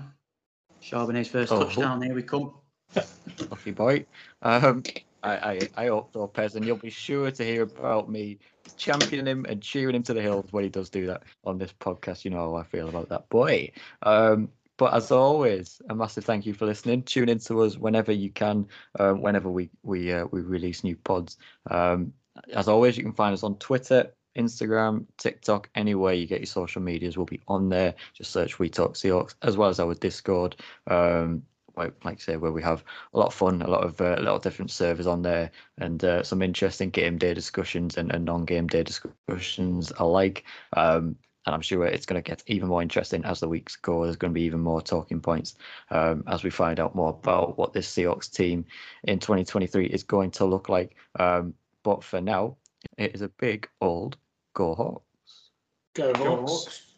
Charbonnet's first Oh. touchdown. Here we come. Lucky boy. Um, I, I, I hope so, Pez, and you'll be sure to hear about me championing him and cheering him to the hills when he does do that on this podcast. You know how I feel about that boy. Um, but as always, a massive thank you for listening. Tune in to us whenever you can, um, whenever we we uh, we release new pods. Um, as always, you can find us on Twitter, Instagram, TikTok, anywhere you get your social medias. We'll be on there. Just search We Talk Seahawks, as well as our Discord. Um, like, like I say, where we have a lot of fun, a lot of uh, a lot of different servers on there, and uh, some interesting game day discussions and, and non-game day discussions alike. Um, and I'm sure it's going to get even more interesting as the weeks go. There's going to be even more talking points um, as we find out more about what this Seahawks team in 2023 is going to look like. Um, but for now, it is a big old go Hawks. Go Go Hawks. Hawks.